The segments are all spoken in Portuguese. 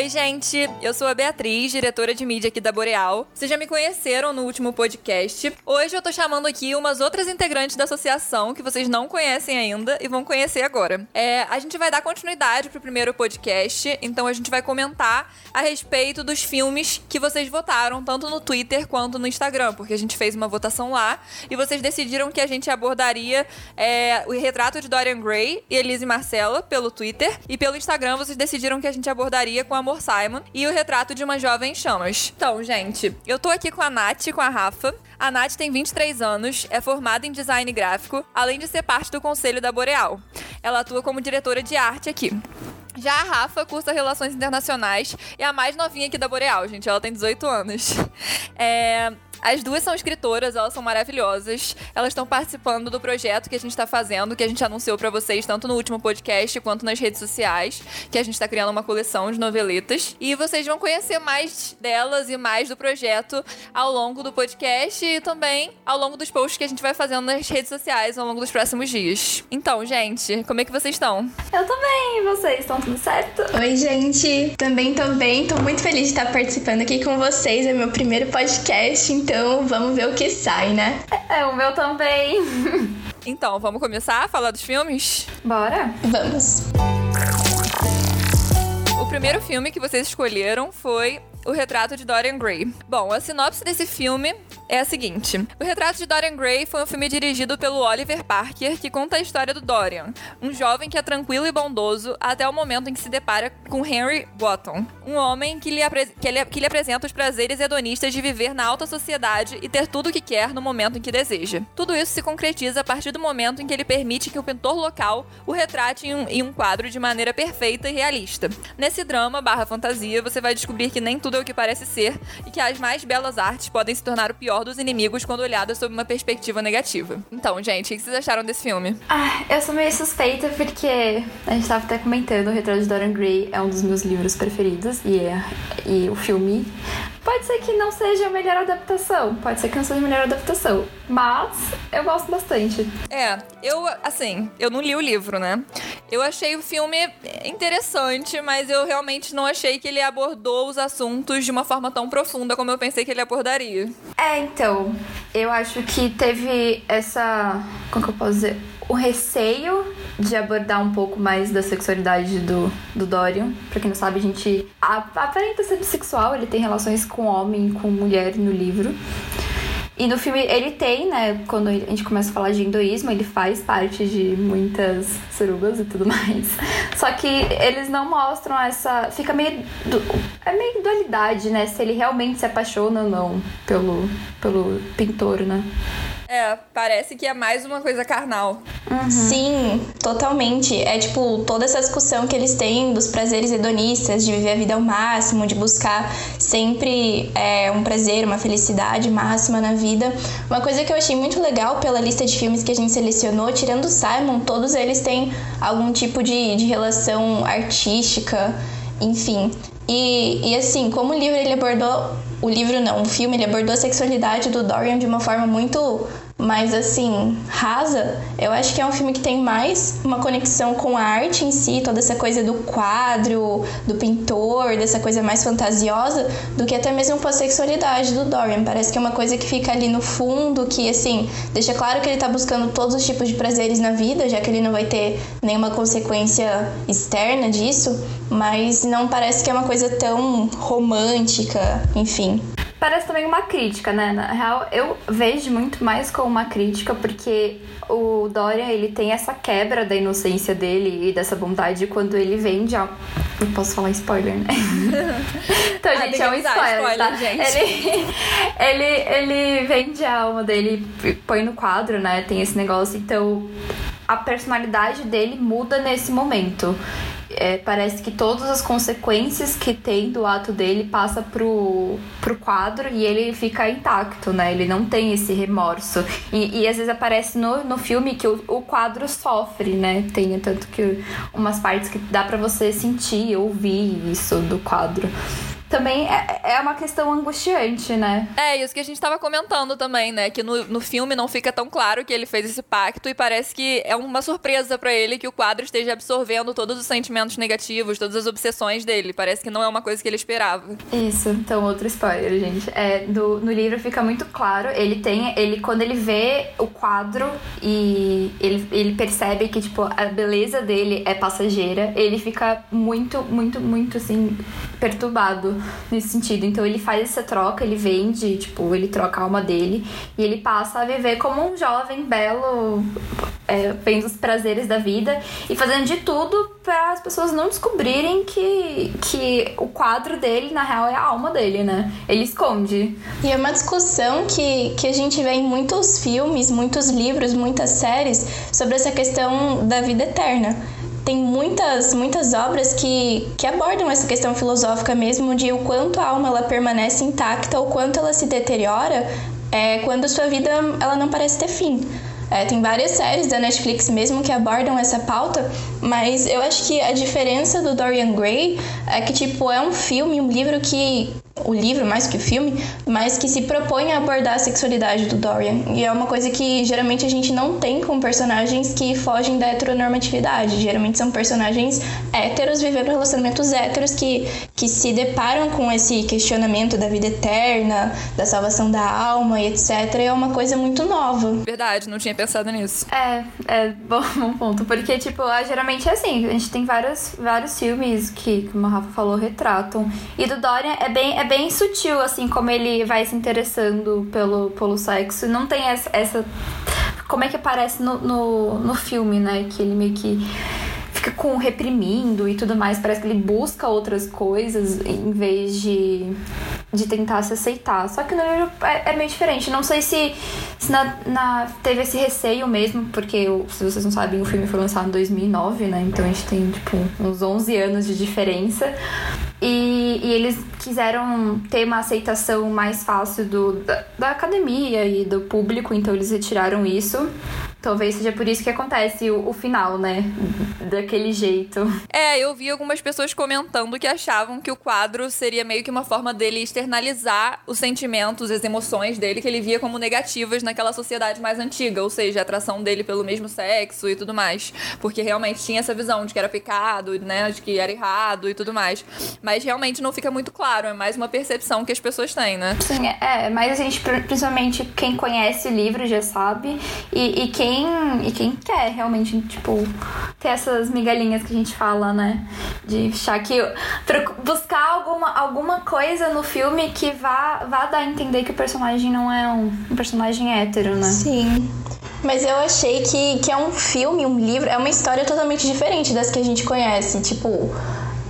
Oi, gente. Eu sou a Beatriz, diretora de mídia aqui da Boreal. Vocês já me conheceram no último podcast. Hoje eu tô chamando aqui umas outras integrantes da associação que vocês não conhecem ainda e vão conhecer agora. É, a gente vai dar continuidade pro primeiro podcast, então a gente vai comentar a respeito dos filmes que vocês votaram, tanto no Twitter quanto no Instagram, porque a gente fez uma votação lá e vocês decidiram que a gente abordaria é, o retrato de Dorian Gray e Elise Marcella pelo Twitter e pelo Instagram vocês decidiram que a gente abordaria com Simon e o retrato de uma jovem chamas. Então, gente, eu tô aqui com a Nath e com a Rafa. A Nath tem 23 anos, é formada em design gráfico, além de ser parte do conselho da Boreal. Ela atua como diretora de arte aqui. Já a Rafa cursa Relações Internacionais e é a mais novinha aqui da Boreal, gente. Ela tem 18 anos. É, as duas são escritoras, elas são maravilhosas. Elas estão participando do projeto que a gente está fazendo, que a gente anunciou para vocês tanto no último podcast quanto nas redes sociais, que a gente está criando uma coleção de noveletas. E vocês vão conhecer mais delas e mais do projeto ao longo do podcast e também ao longo dos posts que a gente vai fazendo nas redes sociais ao longo dos próximos dias. Então, gente, como é que vocês estão? Eu tô bem, e vocês? Estão tudo certo? Oi, gente. Também tô bem. Tô muito feliz de estar participando aqui com vocês. É meu primeiro podcast, então vamos ver o que sai, né? É, o meu também. Então, vamos começar a falar dos filmes? Bora? Vamos. O primeiro filme que vocês escolheram foi O Retrato de Dorian Gray. Bom, a sinopse desse filme é a seguinte: O Retrato de Dorian Gray foi um filme dirigido pelo Oliver Parker que conta a história do Dorian, um jovem que é tranquilo e bondoso até o momento em que se depara com Henry Wotton, um homem que lhe, que, ele, que lhe apresenta os prazeres hedonistas de viver na alta sociedade e ter tudo o que quer no momento em que deseja. Tudo isso se concretiza a partir do momento em que ele permite que o pintor local o retrate em um, em um quadro de maneira perfeita e realista. Nesse drama barra fantasia, você vai descobrir que nem tudo é o que parece ser e que as mais belas artes podem se tornar o pior dos inimigos quando olhadas sob uma perspectiva negativa. Então, gente, o que vocês acharam desse filme? Ah, eu sou meio suspeita porque a gente tava até comentando, o Retrato de Dorian Gray é um dos meus livros preferidos e, é, e o filme pode ser que não seja a melhor adaptação, pode ser que não seja a melhor adaptação, mas eu gosto bastante. É, eu, assim, eu não li o livro, né? Eu achei o filme interessante, mas eu realmente não achei que ele abordou os assuntos de uma forma tão profunda como eu pensei que ele abordaria. É, então, eu acho que teve essa. Como que eu posso dizer? O receio de abordar um pouco mais da sexualidade do, do Dorian. Pra quem não sabe, a gente aparenta ser bissexual, ele tem relações com homem com mulher no livro. E no filme ele tem, né? Quando a gente começa a falar de hinduísmo, ele faz parte de muitas surubas e tudo mais. Só que eles não mostram essa. Fica meio. É meio dualidade, né? Se ele realmente se apaixona ou não pelo, pelo pintor, né? É, parece que é mais uma coisa carnal. Uhum. Sim, totalmente. É tipo, toda essa discussão que eles têm dos prazeres hedonistas, de viver a vida ao máximo, de buscar sempre é, um prazer, uma felicidade máxima na vida. Uma coisa que eu achei muito legal pela lista de filmes que a gente selecionou, tirando o Simon, todos eles têm algum tipo de, de relação artística, enfim. E, e assim, como o livro ele abordou. O livro não, o filme ele abordou a sexualidade do Dorian de uma forma muito mais assim, rasa, eu acho que é um filme que tem mais uma conexão com a arte em si, toda essa coisa do quadro, do pintor, dessa coisa mais fantasiosa, do que até mesmo com a sexualidade do Dorian. Parece que é uma coisa que fica ali no fundo, que assim, deixa claro que ele tá buscando todos os tipos de prazeres na vida, já que ele não vai ter nenhuma consequência externa disso, mas não parece que é uma coisa tão romântica, enfim parece também uma crítica, né? Na real, eu vejo muito mais como uma crítica, porque o Dorian, ele tem essa quebra da inocência dele e dessa bondade quando ele vende a... Eu posso falar spoiler, né? então, ah, gente, é um spoiler, spoiler tá? Gente. Ele, ele, ele vende a alma dele, põe no quadro, né? Tem esse negócio, então a personalidade dele muda nesse momento é, parece que todas as consequências que tem do ato dele passa pro, pro quadro e ele fica intacto, né? Ele não tem esse remorso. E, e às vezes aparece no, no filme que o, o quadro sofre, né? Tem tanto que umas partes que dá para você sentir, ouvir isso do quadro. Também é, é uma questão angustiante, né? É, isso que a gente tava comentando também, né? Que no, no filme não fica tão claro que ele fez esse pacto e parece que é uma surpresa para ele que o quadro esteja absorvendo todos os sentimentos negativos, todas as obsessões dele. Parece que não é uma coisa que ele esperava. Isso, então outro spoiler, gente. É, do, no livro fica muito claro, ele tem. Ele, quando ele vê o quadro e ele, ele percebe que, tipo, a beleza dele é passageira, ele fica muito, muito, muito assim, perturbado nesse sentido. Então ele faz essa troca, ele vende, tipo, ele troca a alma dele e ele passa a viver como um jovem belo, é, vendo os prazeres da vida e fazendo de tudo para as pessoas não descobrirem que, que o quadro dele, na real, é a alma dele, né? Ele esconde. E é uma discussão que, que a gente vê em muitos filmes, muitos livros, muitas séries sobre essa questão da vida eterna tem muitas, muitas obras que, que abordam essa questão filosófica mesmo de o quanto a alma ela permanece intacta, o quanto ela se deteriora é, quando sua vida ela não parece ter fim. É, tem várias séries da Netflix mesmo que abordam essa pauta, mas eu acho que a diferença do Dorian Gray é que, tipo, é um filme, um livro que o livro mais que o filme, mas que se propõe a abordar a sexualidade do Dorian. E é uma coisa que geralmente a gente não tem com personagens que fogem da heteronormatividade. Geralmente são personagens héteros vivendo relacionamentos héteros que, que se deparam com esse questionamento da vida eterna, da salvação da alma e etc. É uma coisa muito nova. Verdade, não tinha pensado nisso. É, é bom, bom ponto. Porque, tipo, geralmente é assim, a gente tem vários, vários filmes que, como a Rafa falou, retratam. E do Dorian é bem. É bem sutil, assim, como ele vai se interessando pelo, pelo sexo. Não tem essa. essa como é que aparece no, no, no filme, né? Que ele meio que fica com reprimindo e tudo mais. Parece que ele busca outras coisas em vez de, de tentar se aceitar. Só que no livro é, é meio diferente. Não sei se, se na, na, teve esse receio mesmo, porque se vocês não sabem, o filme foi lançado em 2009, né? Então a gente tem, tipo, uns 11 anos de diferença. E, e, eles quiseram ter uma aceitação mais fácil do, da, da, academia e do público, então eles retiraram isso. Talvez seja por isso que acontece o, o, final, né? Daquele jeito. É, eu vi algumas pessoas comentando que achavam que o quadro seria meio que uma forma dele externalizar os sentimentos, as emoções dele, que ele via como negativas naquela sociedade mais antiga, ou seja, a atração dele pelo mesmo sexo e tudo mais. Porque realmente tinha essa visão de que era pecado, né? De que era errado e tudo mais. Mas realmente não fica muito claro, é mais uma percepção que as pessoas têm, né? Sim, é, mas a gente, principalmente quem conhece o livro já sabe, e, e quem quem, e quem quer realmente, tipo, ter essas migalhinhas que a gente fala, né? De achar que. buscar alguma, alguma coisa no filme que vá, vá dar a entender que o personagem não é um, um personagem hétero, né? Sim. Mas eu achei que, que é um filme, um livro, é uma história totalmente diferente das que a gente conhece. Tipo,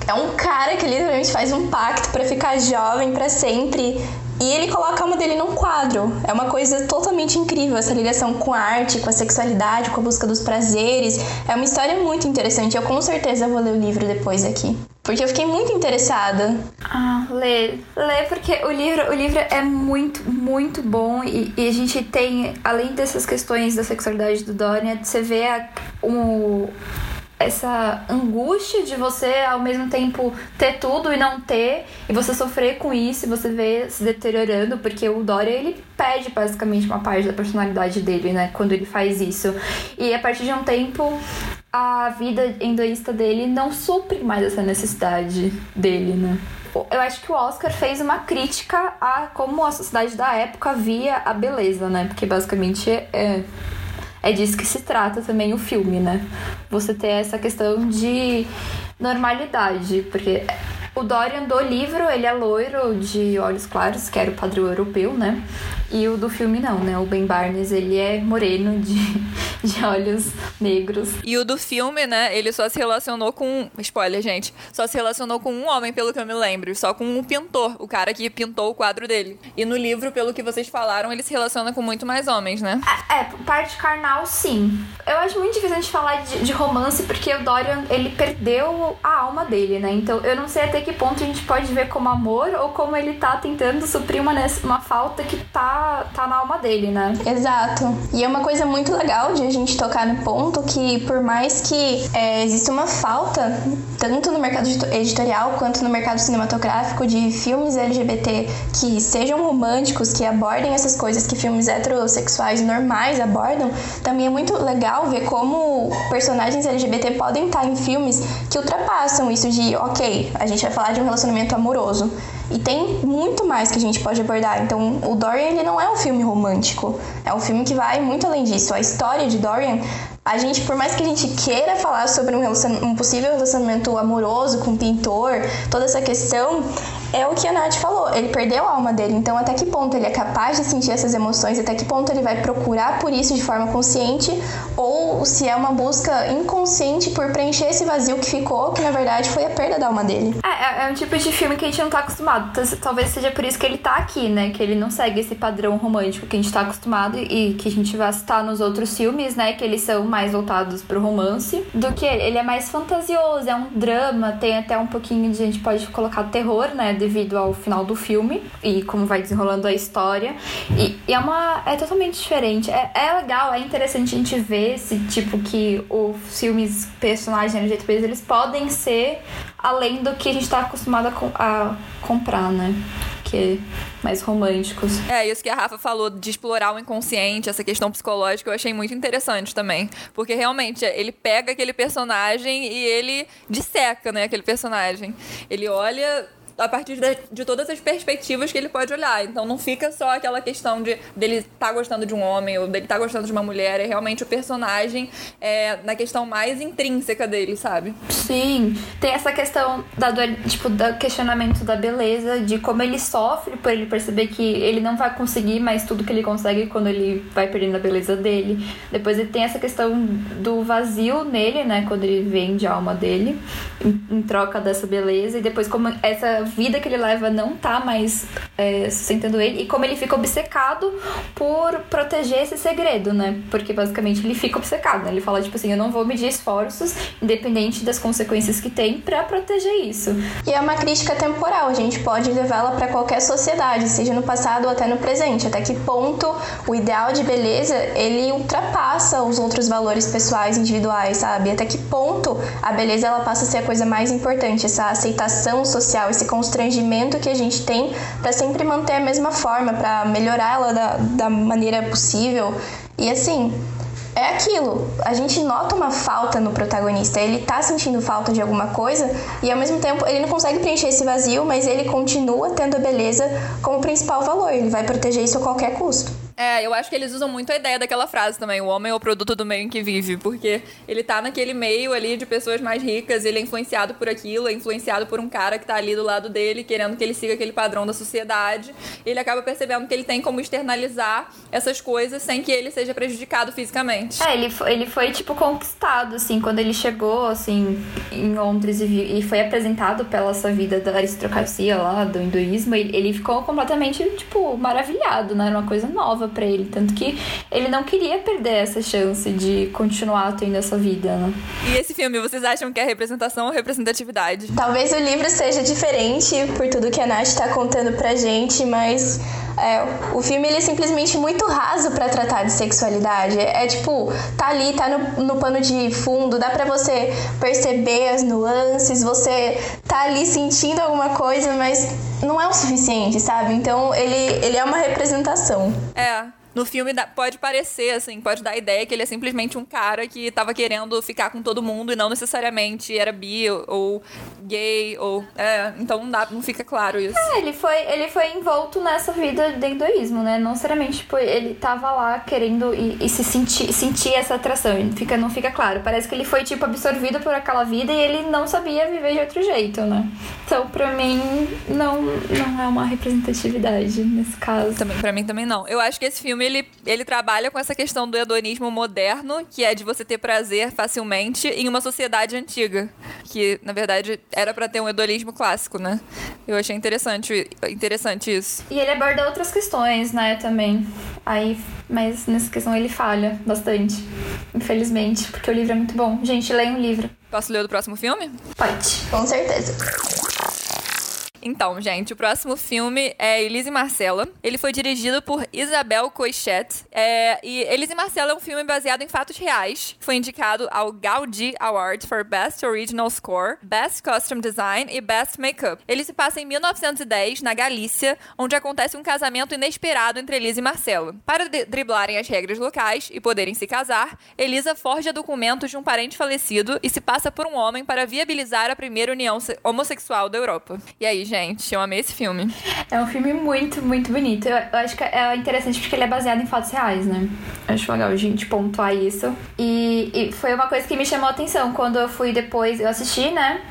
é um cara que literalmente faz um pacto para ficar jovem para sempre e ele coloca a alma dele num quadro. É uma coisa totalmente incrível, essa ligação com a arte, com a sexualidade, com a busca dos prazeres. É uma história muito interessante. Eu com certeza vou ler o livro depois aqui. Porque eu fiquei muito interessada. Ah, lê. Lê porque o livro, o livro é muito, muito bom. E, e a gente tem, além dessas questões da sexualidade do Dorian, você vê a, um, essa angústia de você ao mesmo tempo ter tudo e não ter, e você sofrer com isso, e você ver se deteriorando, porque o Dória ele perde basicamente uma parte da personalidade dele, né, quando ele faz isso. E a partir de um tempo a vida endoísta dele não supre mais essa necessidade dele, né? Eu acho que o Oscar fez uma crítica a como a sociedade da época via a beleza, né? Porque basicamente é, é disso que se trata também o filme, né? Você ter essa questão de normalidade, porque o Dorian do livro, ele é loiro de olhos claros, que era o padrão europeu, né? E o do filme não, né? O Ben Barnes, ele é moreno de, de olhos negros. E o do filme, né? Ele só se relacionou com. Spoiler, gente. Só se relacionou com um homem, pelo que eu me lembro. Só com um pintor, o cara que pintou o quadro dele. E no livro, pelo que vocês falaram, ele se relaciona com muito mais homens, né? É, é parte carnal, sim. Eu acho muito difícil a gente falar de, de romance, porque o Dorian, ele perdeu a alma dele, né? Então eu não sei até que ponto a gente pode ver como amor ou como ele tá tentando suprir uma, uma falta que tá tá, na alma dele, né? Exato. E é uma coisa muito legal de a gente tocar no ponto que, por mais que é, exista uma falta, tanto no mercado editorial quanto no mercado cinematográfico, de filmes LGBT que sejam românticos, que abordem essas coisas que filmes heterossexuais normais abordam, também é muito legal ver como personagens LGBT podem estar em filmes que ultrapassam isso de, ok, a gente vai falar de um relacionamento amoroso. E tem muito mais que a gente pode abordar. Então, o Dorian ele não é um filme romântico. É um filme que vai muito além disso. A história de Dorian a gente, por mais que a gente queira falar sobre um, um, possível relacionamento amoroso com o pintor, toda essa questão, é o que a Nath falou. Ele perdeu a alma dele. Então, até que ponto ele é capaz de sentir essas emoções? Até que ponto ele vai procurar por isso de forma consciente? Ou se é uma busca inconsciente por preencher esse vazio que ficou, que na verdade foi a perda da alma dele? É, é, é um tipo de filme que a gente não tá acostumado. Talvez seja por isso que ele tá aqui, né? Que ele não segue esse padrão romântico que a gente tá acostumado e que a gente vai citar nos outros filmes, né? Que eles são mais voltados pro romance do que ele. Ele é mais fantasioso, é um drama, tem até um pouquinho de a gente pode colocar terror, né? Devido ao final do filme e como vai desenrolando a história. E, e é uma. é totalmente diferente. É, é legal, é interessante a gente ver esse tipo que os filmes personagens LGBTs eles podem ser além do que a gente está acostumado a, a comprar, né? que mais românticos. É, isso que a Rafa falou de explorar o inconsciente, essa questão psicológica, eu achei muito interessante também. Porque realmente ele pega aquele personagem e ele disseca, né, aquele personagem. Ele olha a partir de, de, todas as perspectivas que ele pode olhar. Então não fica só aquela questão de dele estar tá gostando de um homem ou dele estar tá gostando de uma mulher. É realmente o personagem é, na questão mais intrínseca dele, sabe? Sim. Tem essa questão da, tipo, do questionamento da beleza, de como ele sofre por ele perceber que ele não vai conseguir mais tudo que ele consegue quando ele vai perdendo a beleza dele. Depois ele tem essa questão do vazio nele, né? Quando ele vende a alma dele em, em troca dessa beleza. E depois como essa vida que ele leva não tá mais é, sustentando ele e como ele fica obcecado por proteger esse segredo, né? Porque basicamente ele fica obcecado, né? Ele fala, tipo assim, eu não vou medir esforços, independente das consequências que tem, para proteger isso. E é uma crítica temporal, a gente pode levá-la para qualquer sociedade, seja no passado ou até no presente. Até que ponto o ideal de beleza ele ultrapassa os outros valores pessoais individuais, sabe? Até que ponto a beleza ela passa a ser a coisa mais importante, essa aceitação social, esse constrangimento que a gente tem para sempre manter a mesma forma, para melhorá-la da, da maneira possível. E assim, é aquilo. A gente nota uma falta no protagonista. Ele tá sentindo falta de alguma coisa e ao mesmo tempo ele não consegue preencher esse vazio, mas ele continua tendo a beleza como principal valor. Ele vai proteger isso a qualquer custo. É, eu acho que eles usam muito a ideia daquela frase também, o homem é o produto do meio em que vive, porque ele tá naquele meio ali de pessoas mais ricas, ele é influenciado por aquilo, é influenciado por um cara que tá ali do lado dele, querendo que ele siga aquele padrão da sociedade. Ele acaba percebendo que ele tem como externalizar essas coisas sem que ele seja prejudicado fisicamente. É, ele foi, ele foi tipo conquistado, assim, quando ele chegou, assim, em Londres e, e foi apresentado pela essa vida da aristocracia lá, do hinduísmo, ele, ele ficou completamente, tipo, maravilhado, né? Era uma coisa nova para ele. Tanto que ele não queria perder essa chance de continuar tendo essa vida, né? E esse filme, vocês acham que é representação ou representatividade? Talvez o livro seja diferente por tudo que a Nath tá contando pra gente, mas é, o filme ele é simplesmente muito raso para tratar de sexualidade. É, é, tipo, tá ali, tá no, no pano de fundo, dá para você perceber as nuances, você tá ali sentindo alguma coisa, mas não é o suficiente, sabe? Então ele, ele é uma representação. É no filme pode parecer, assim, pode dar a ideia que ele é simplesmente um cara que tava querendo ficar com todo mundo e não necessariamente era bi ou gay, ou. É, então não, dá, não fica claro isso. É, ele foi, ele foi envolto nessa vida de hinduísmo, né? Não necessariamente, tipo, ele tava lá querendo e, e se sentir, sentir essa atração. Fica, não fica claro. Parece que ele foi, tipo, absorvido por aquela vida e ele não sabia viver de outro jeito, né? Então, pra mim, não, não é uma representatividade nesse caso. Também, pra mim também não. Eu acho que esse filme filme ele, ele trabalha com essa questão do hedonismo moderno, que é de você ter prazer facilmente em uma sociedade antiga, que na verdade era para ter um hedonismo clássico, né? Eu achei interessante, interessante isso. E ele aborda outras questões, né, também. Aí, mas nessa questão ele falha bastante, infelizmente, porque o livro é muito bom. Gente, leia um livro. Posso ler o do próximo filme? Pode. Com certeza. Então, gente, o próximo filme é Elise e Marcela. Ele foi dirigido por Isabel Coixet. É, e Elise e Marcela é um filme baseado em fatos reais. Foi indicado ao Gaudí Award for Best Original Score, Best Costume Design e Best Makeup. Ele se passa em 1910, na Galícia, onde acontece um casamento inesperado entre Elise e Marcela. Para driblarem as regras locais e poderem se casar, Elisa forja documentos de um parente falecido e se passa por um homem para viabilizar a primeira união homossexual da Europa. E aí, gente, eu amei esse filme. É um filme muito, muito bonito. Eu, eu acho que é interessante porque ele é baseado em fatos reais, né? Eu acho legal a gente pontuar isso. E, e foi uma coisa que me chamou a atenção quando eu fui depois, eu assisti, né?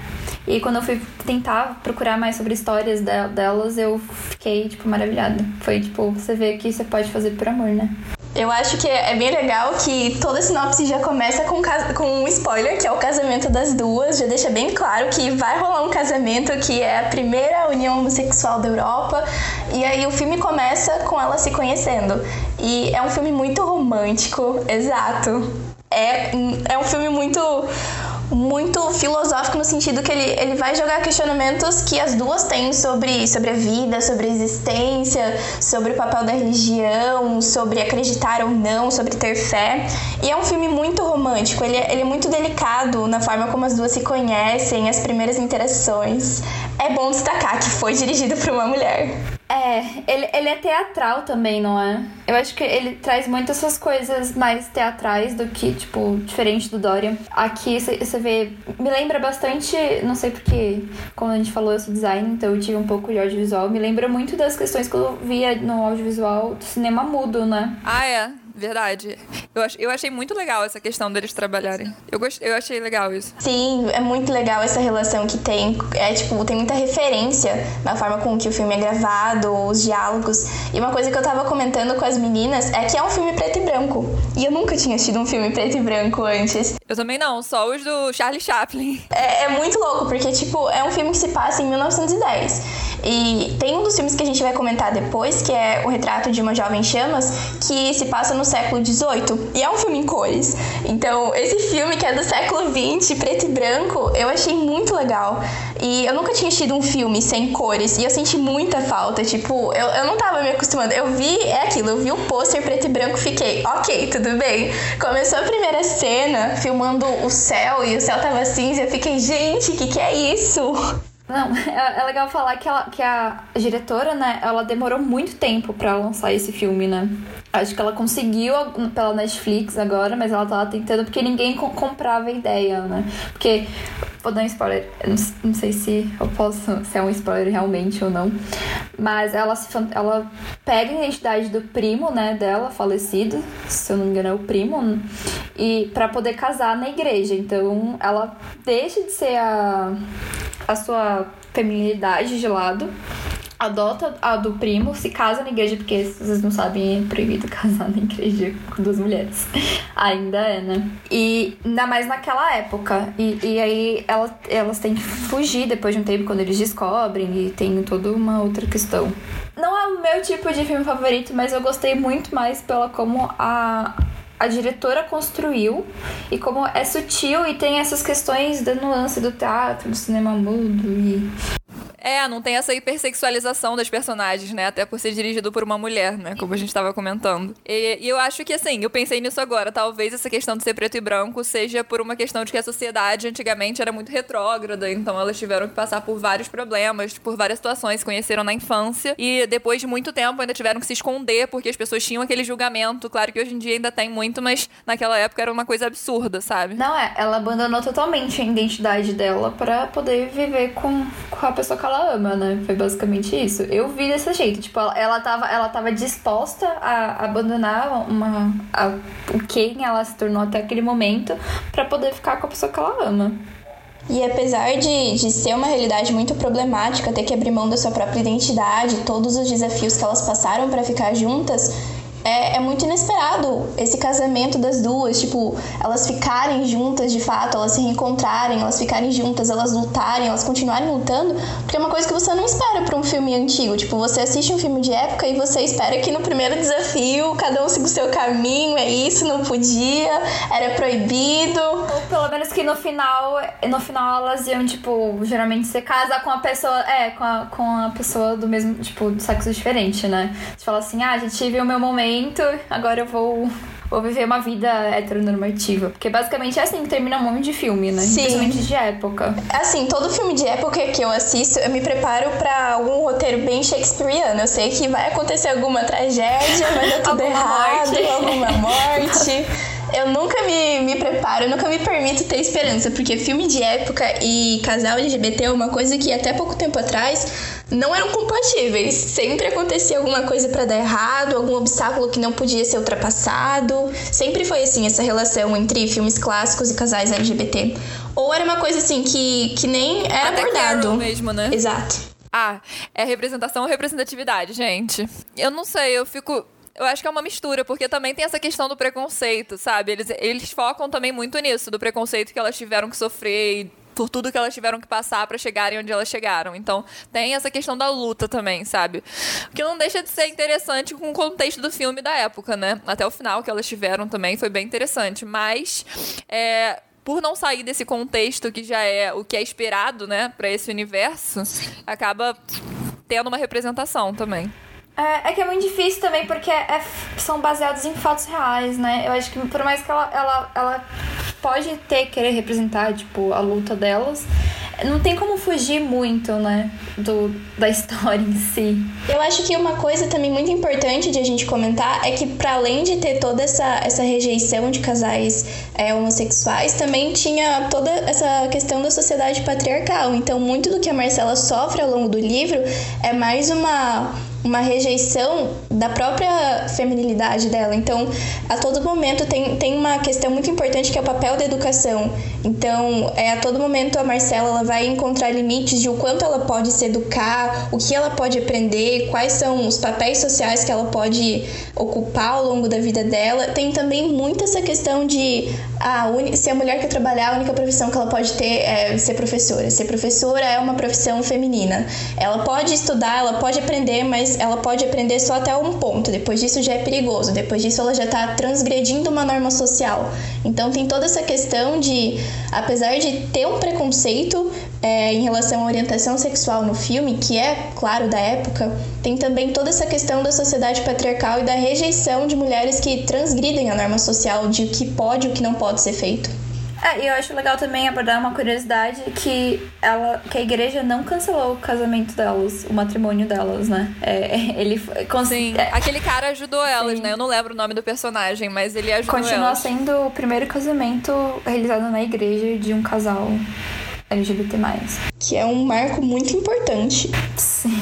E quando eu fui tentar procurar mais sobre histórias delas, eu fiquei, tipo, maravilhada. Foi, tipo, você vê que você pode fazer por amor, né? Eu acho que é bem legal que toda sinopse já começa com, com um spoiler, que é o casamento das duas. Já deixa bem claro que vai rolar um casamento, que é a primeira união homossexual da Europa. E aí o filme começa com ela se conhecendo. E é um filme muito romântico, exato. É, é um filme muito muito filosófico no sentido que ele, ele vai jogar questionamentos que as duas têm sobre, sobre a vida, sobre a existência, sobre o papel da religião, sobre acreditar ou não, sobre ter fé. E é um filme muito romântico, ele, é, ele é muito delicado na forma como as duas se conhecem, as primeiras interações. É bom destacar que foi dirigido por uma mulher. É, ele, ele é teatral também, não é? Eu acho que ele traz muitas essas coisas mais teatrais do que, tipo, diferente do Dorian. Aqui você vê. Me lembra bastante, não sei porque, como a gente falou, eu sou design, então eu tive um pouco de audiovisual. Me lembra muito das questões que eu via no audiovisual do cinema mudo, né? Ah, é. Verdade. Eu, ach, eu achei muito legal essa questão deles trabalharem. Eu, gost, eu achei legal isso. Sim, é muito legal essa relação que tem. É tipo, tem muita referência na forma com que o filme é gravado, os diálogos. E uma coisa que eu tava comentando com as meninas é que é um filme preto e branco. E eu nunca tinha assistido um filme preto e branco antes. Eu também não, só os do Charlie Chaplin. É, é muito louco, porque, tipo, é um filme que se passa em 1910. E tem um dos filmes que a gente vai comentar depois, que é O Retrato de uma Jovem Chamas, que se passa no século XVIII. E é um filme em cores. Então, esse filme que é do século XX, preto e branco, eu achei muito legal. E eu nunca tinha assistido um filme sem cores. E eu senti muita falta. Tipo, eu, eu não tava me acostumando. Eu vi, é aquilo, eu vi o pôster preto e branco fiquei, ok, tudo bem. Começou a primeira cena, filmando o céu, e o céu tava cinza. Eu fiquei, gente, o que, que é isso? Não, é, é legal falar que, ela, que a diretora, né, ela demorou muito tempo para lançar esse filme, né? Acho que ela conseguiu pela Netflix agora, mas ela tava tentando porque ninguém comprava a ideia, né? Porque, vou dar um spoiler, não, não sei se eu posso, se é um spoiler realmente ou não, mas ela, se, ela pega a identidade do primo, né, dela, falecido, se eu não me engano é o primo, e para poder casar na igreja. Então, ela deixa de ser a a sua feminilidade de lado, adota a do primo, se casa na igreja, porque vocês não sabem, é proibido casar na igreja com duas mulheres. ainda é, né? E ainda mais naquela época. E, e aí ela, elas têm que fugir depois de um tempo quando eles descobrem e tem toda uma outra questão. Não é o meu tipo de filme favorito, mas eu gostei muito mais pela como a, a diretora construiu e como é sutil e tem essas questões da nuance do teatro, do cinema mudo e é, não tem essa hipersexualização das personagens, né? Até por ser dirigido por uma mulher, né? Como a gente estava comentando. E, e, eu acho que, assim, eu pensei nisso agora. Talvez essa questão de ser preto e branco seja por uma questão de que a sociedade antigamente era muito retrógrada. Então elas tiveram que passar por vários problemas, por várias situações. Conheceram na infância. E depois de muito tempo ainda tiveram que se esconder porque as pessoas tinham aquele julgamento. Claro que hoje em dia ainda tem muito, mas naquela época era uma coisa absurda, sabe? Não, é. Ela abandonou totalmente a identidade dela para poder viver com, com a pessoa que ela ama, né? Foi basicamente isso. Eu vi desse jeito. Tipo, ela, ela, tava, ela tava disposta a abandonar uma, a, quem ela se tornou até aquele momento para poder ficar com a pessoa que ela ama. E apesar de, de ser uma realidade muito problemática, ter que abrir mão da sua própria identidade, todos os desafios que elas passaram para ficar juntas, é, é muito inesperado esse casamento das duas, tipo, elas ficarem juntas de fato, elas se reencontrarem, elas ficarem juntas, elas lutarem, elas continuarem lutando, porque é uma coisa que você não espera para um filme antigo. Tipo, você assiste um filme de época e você espera que no primeiro desafio cada um siga o seu caminho, é isso, não podia, era proibido. Ou pelo menos que no final, no final elas iam, tipo, geralmente você casa com a pessoa, é, com a, com a pessoa do mesmo, tipo, do sexo diferente, né? Você fala assim, ah, já tive o meu momento, agora eu vou vou viver uma vida heteronormativa. Porque basicamente é assim que termina um monte de filme, né? Sim. Principalmente de época. Assim, todo filme de época que eu assisto, eu me preparo para algum roteiro bem shakespeariano. Eu sei que vai acontecer alguma tragédia, vai dar tudo errado, morte. alguma morte. eu nunca me, me preparo, eu nunca me permito ter esperança, porque filme de época e casal LGBT é uma coisa que até pouco tempo atrás não eram compatíveis. Sempre acontecia alguma coisa para dar errado, algum obstáculo que não podia ser ultrapassado. Sempre foi assim essa relação entre filmes clássicos e casais LGBT. Ou era uma coisa assim que, que nem era Até abordado. mesmo, né? Exato. Ah, é representação ou representatividade, gente? Eu não sei, eu fico eu acho que é uma mistura, porque também tem essa questão do preconceito, sabe? Eles, eles focam também muito nisso, do preconceito que elas tiveram que sofrer e por tudo que elas tiveram que passar para chegarem onde elas chegaram. Então, tem essa questão da luta também, sabe? O que não deixa de ser interessante com o contexto do filme da época, né? Até o final que elas tiveram também foi bem interessante. Mas, é, por não sair desse contexto que já é o que é esperado, né, para esse universo, acaba tendo uma representação também. É, é, que é muito difícil também, porque é, são baseados em fatos reais, né? Eu acho que por mais que ela, ela, ela pode ter, querer representar, tipo, a luta delas, não tem como fugir muito, né, do, da história em si. Eu acho que uma coisa também muito importante de a gente comentar é que para além de ter toda essa, essa rejeição de casais é, homossexuais, também tinha toda essa questão da sociedade patriarcal. Então, muito do que a Marcela sofre ao longo do livro é mais uma uma rejeição da própria feminilidade dela. Então, a todo momento tem, tem uma questão muito importante que é o papel da educação. Então, é, a todo momento a Marcela ela vai encontrar limites de o quanto ela pode se educar, o que ela pode aprender, quais são os papéis sociais que ela pode ocupar ao longo da vida dela. Tem também muito essa questão de a se a mulher quer trabalhar, a única profissão que ela pode ter é ser professora. Ser professora é uma profissão feminina. Ela pode estudar, ela pode aprender, mas mas ela pode aprender só até um ponto. Depois disso já é perigoso. Depois disso ela já está transgredindo uma norma social. Então tem toda essa questão de, apesar de ter um preconceito é, em relação à orientação sexual no filme, que é claro da época, tem também toda essa questão da sociedade patriarcal e da rejeição de mulheres que transgridem a norma social de o que pode e o que não pode ser feito. É, e eu acho legal também abordar uma curiosidade que ela, que a igreja não cancelou o casamento delas, o matrimônio delas, né? É, ele Sim, é, aquele cara ajudou elas, sim. né? Eu não lembro o nome do personagem, mas ele ajudou Continua elas. Continua sendo o primeiro casamento realizado na igreja de um casal LGBT+. Que é um marco muito importante. Sim.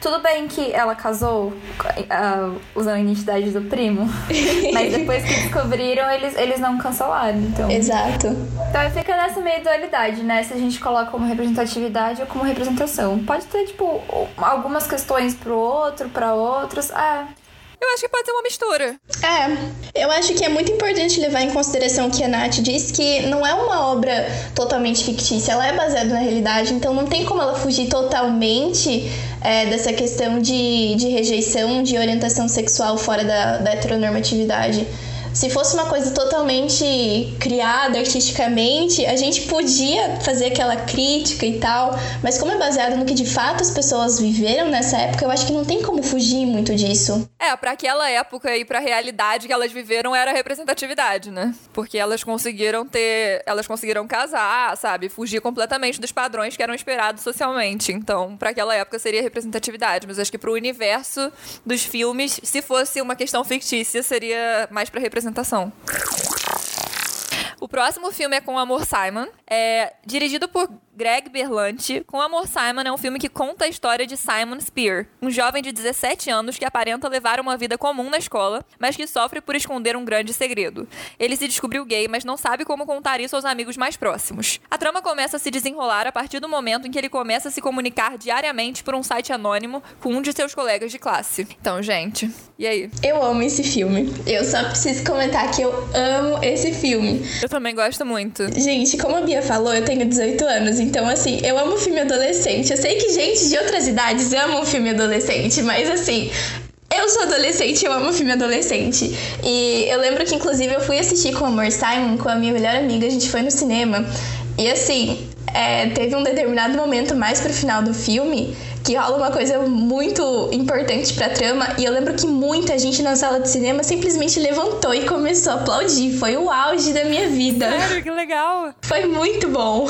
Tudo bem que ela casou uh, usando a identidade do primo, mas depois que descobriram, eles, eles não cancelaram, então... Exato. Então fica nessa meio dualidade, né? Se a gente coloca como representatividade ou como representação. Pode ter, tipo, algumas questões pro outro, para outros. Ah, eu acho que pode ser uma mistura. É, eu acho que é muito importante levar em consideração que a Nath disse que não é uma obra totalmente fictícia, ela é baseada na realidade, então não tem como ela fugir totalmente é, dessa questão de, de rejeição de orientação sexual fora da, da heteronormatividade. Se fosse uma coisa totalmente criada artisticamente, a gente podia fazer aquela crítica e tal, mas como é baseado no que de fato as pessoas viveram nessa época, eu acho que não tem como fugir muito disso. É, para aquela época e para a realidade que elas viveram era representatividade, né? Porque elas conseguiram ter, elas conseguiram casar, sabe, fugir completamente dos padrões que eram esperados socialmente. Então, para aquela época seria representatividade, mas acho que para o universo dos filmes, se fosse uma questão fictícia, seria mais para representatividade o próximo filme é com Amor Simon, é dirigido por Greg Berlanti, com Amor Simon é um filme que conta a história de Simon Spear, um jovem de 17 anos que aparenta levar uma vida comum na escola, mas que sofre por esconder um grande segredo. Ele se descobriu gay, mas não sabe como contar isso aos amigos mais próximos. A trama começa a se desenrolar a partir do momento em que ele começa a se comunicar diariamente por um site anônimo com um de seus colegas de classe. Então, gente, e aí? Eu amo esse filme. Eu só preciso comentar que eu amo esse filme. Eu também gosto muito. Gente, como a Bia falou, eu tenho 18 anos, então assim, eu amo filme adolescente. Eu sei que gente de outras idades ama filme adolescente, mas assim, eu sou adolescente, eu amo filme adolescente. E eu lembro que, inclusive, eu fui assistir com o Amor Simon, com a minha melhor amiga, a gente foi no cinema. E assim, é, teve um determinado momento mais pro final do filme que rola uma coisa muito importante pra trama. E eu lembro que muita gente na sala de cinema simplesmente levantou e começou a aplaudir. Foi o auge da minha vida. Sério, que legal! Foi muito bom.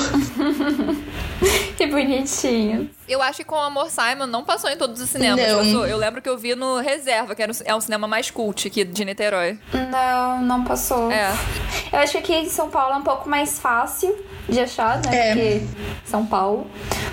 que bonitinho. Eu acho que com o Amor Simon não passou em todos os cinemas. Não. Passou. Eu lembro que eu vi no Reserva, que era um- é um cinema mais cult aqui de Niterói. Não, não passou. É. Eu acho que aqui em São Paulo é um pouco mais fácil de achar, né? É. Porque São Paulo.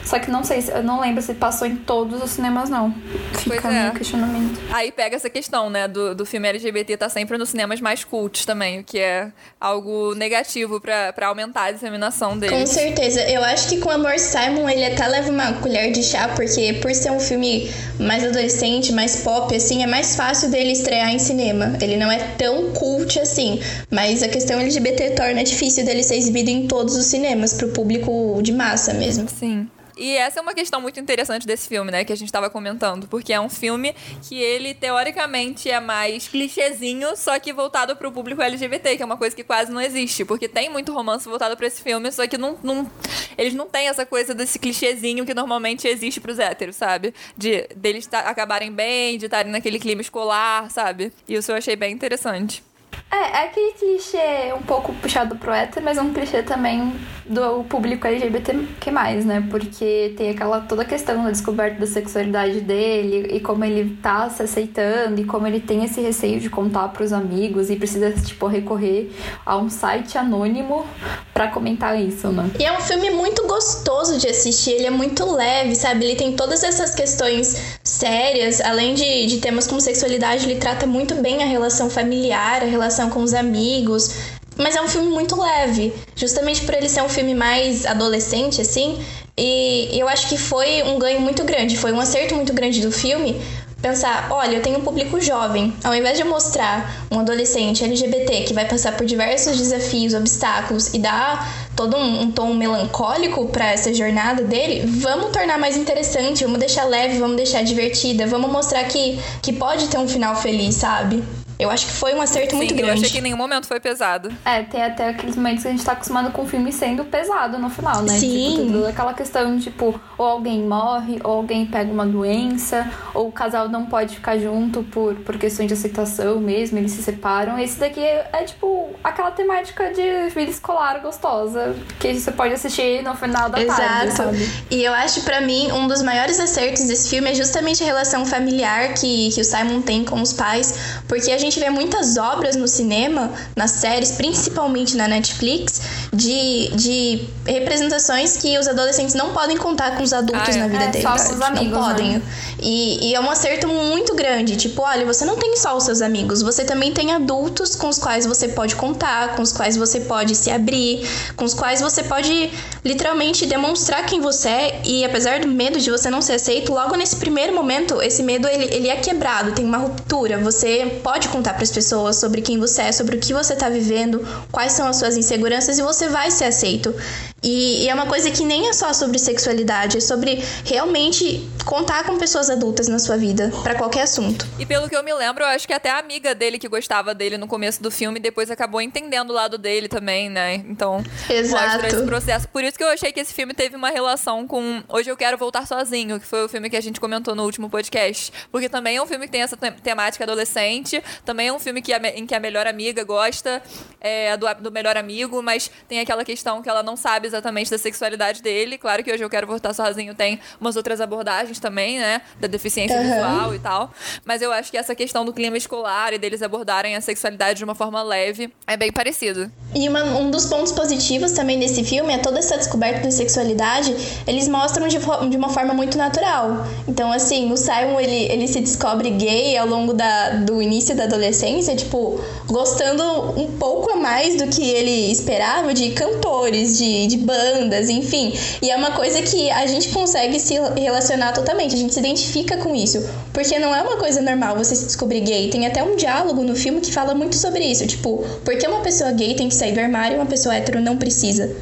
Só que não sei, se- eu não lembro se passou em todos os cinemas, não. Fica Pois é. meu questionamento. Aí pega essa questão, né, do, do filme LGBT tá sempre nos cinemas mais cultos também, o que é algo negativo pra, pra aumentar a disseminação Com deles. certeza. Eu acho que com Amor Simon ele até leva uma colher de chá, porque por ser um filme mais adolescente, mais pop, assim, é mais fácil dele estrear em cinema. Ele não é tão cult assim. Mas a questão LGBT torna difícil dele ser exibido em todos os cinemas, pro público de massa mesmo. Sim. E essa é uma questão muito interessante desse filme, né? Que a gente tava comentando. Porque é um filme que ele, teoricamente, é mais clichêzinho, só que voltado pro público LGBT, que é uma coisa que quase não existe. Porque tem muito romance voltado pra esse filme, só que não, não- eles não têm essa coisa desse clichêzinho que normalmente existe pros héteros, sabe? De deles acabarem bem, de estarem naquele clima escolar, sabe? E isso eu achei bem interessante. É, é aquele clichê um pouco puxado pro hétero, mas é um clichê também do público LGBT que mais, né? Porque tem aquela toda a questão da descoberta da sexualidade dele e como ele tá se aceitando e como ele tem esse receio de contar pros amigos e precisa, tipo, recorrer a um site anônimo pra comentar isso, né? E é um filme muito gostoso de assistir, ele é muito leve, sabe? Ele tem todas essas questões sérias, além de, de temas como sexualidade, ele trata muito bem a relação familiar, a relação com os amigos. Mas é um filme muito leve, justamente por ele ser um filme mais adolescente, assim. E eu acho que foi um ganho muito grande, foi um acerto muito grande do filme, pensar, olha, eu tenho um público jovem. Ao invés de mostrar um adolescente LGBT que vai passar por diversos desafios, obstáculos e dar todo um, um tom melancólico para essa jornada dele, vamos tornar mais interessante, vamos deixar leve, vamos deixar divertida, vamos mostrar que, que pode ter um final feliz, sabe? Eu acho que foi um acerto muito Sim, eu grande. achei que em nenhum momento foi pesado. É, tem até aqueles momentos que a gente tá acostumado com o filme sendo pesado no final, né? Sim. Tipo, toda aquela questão de, tipo, ou alguém morre, ou alguém pega uma doença, ou o casal não pode ficar junto por, por questões de aceitação mesmo, eles se separam. Esse daqui é, é, tipo, aquela temática de vida escolar gostosa, que você pode assistir no final da tarde, Exato. sabe? E eu acho, pra mim, um dos maiores acertos desse filme é justamente a relação familiar que, que o Simon tem com os pais, porque a gente vê muitas obras no cinema, nas séries, principalmente na Netflix, de, de representações que os adolescentes não podem contar com os adultos Ah, é? na vida É, deles. só os amigos, não podem. né? E, e é um acerto muito grande. Tipo, olha, você não tem só os seus amigos, você também tem adultos com os quais você pode contar, com os quais você pode se abrir, com os quais você pode literalmente demonstrar quem você é. E apesar do medo de você não ser aceito, logo nesse primeiro momento, esse medo ele, ele é quebrado, tem uma ruptura. Você pode contar para as pessoas sobre quem você é, sobre o que você tá vivendo, quais são as suas inseguranças e você vai ser aceito. E, e é uma coisa que nem é só sobre sexualidade, é sobre realmente contar com pessoas adultas na sua vida, para qualquer assunto. E pelo que eu me lembro, eu acho que até a amiga dele que gostava dele no começo do filme depois acabou entendendo o lado dele também, né? Então, Exato. mostra esse processo. Por isso que eu achei que esse filme teve uma relação com Hoje Eu Quero Voltar Sozinho, que foi o filme que a gente comentou no último podcast. Porque também é um filme que tem essa te- temática adolescente, também é um filme que a em que a melhor amiga gosta é, do, do melhor amigo, mas tem aquela questão que ela não sabe exatamente da sexualidade dele. Claro que hoje eu quero voltar sozinho tem umas outras abordagens também, né? Da deficiência uhum. visual e tal. Mas eu acho que essa questão do clima escolar e deles abordarem a sexualidade de uma forma leve é bem parecido. E uma, um dos pontos positivos também desse filme é toda essa descoberta da sexualidade, eles mostram de, de uma forma muito natural. Então, assim, o Simon, ele, ele se descobre gay ao longo da, do início da adolescência, tipo, gostando um pouco a mais do que ele esperava de cantores, de, de bandas, enfim. E é uma coisa que a gente consegue se relacionar totalmente, a gente se identifica com isso. Porque não é uma coisa normal você se descobrir gay. Tem até um diálogo no filme que fala muito sobre isso. Tipo, por que uma pessoa gay tem que sair do armário e uma pessoa hétero não precisa?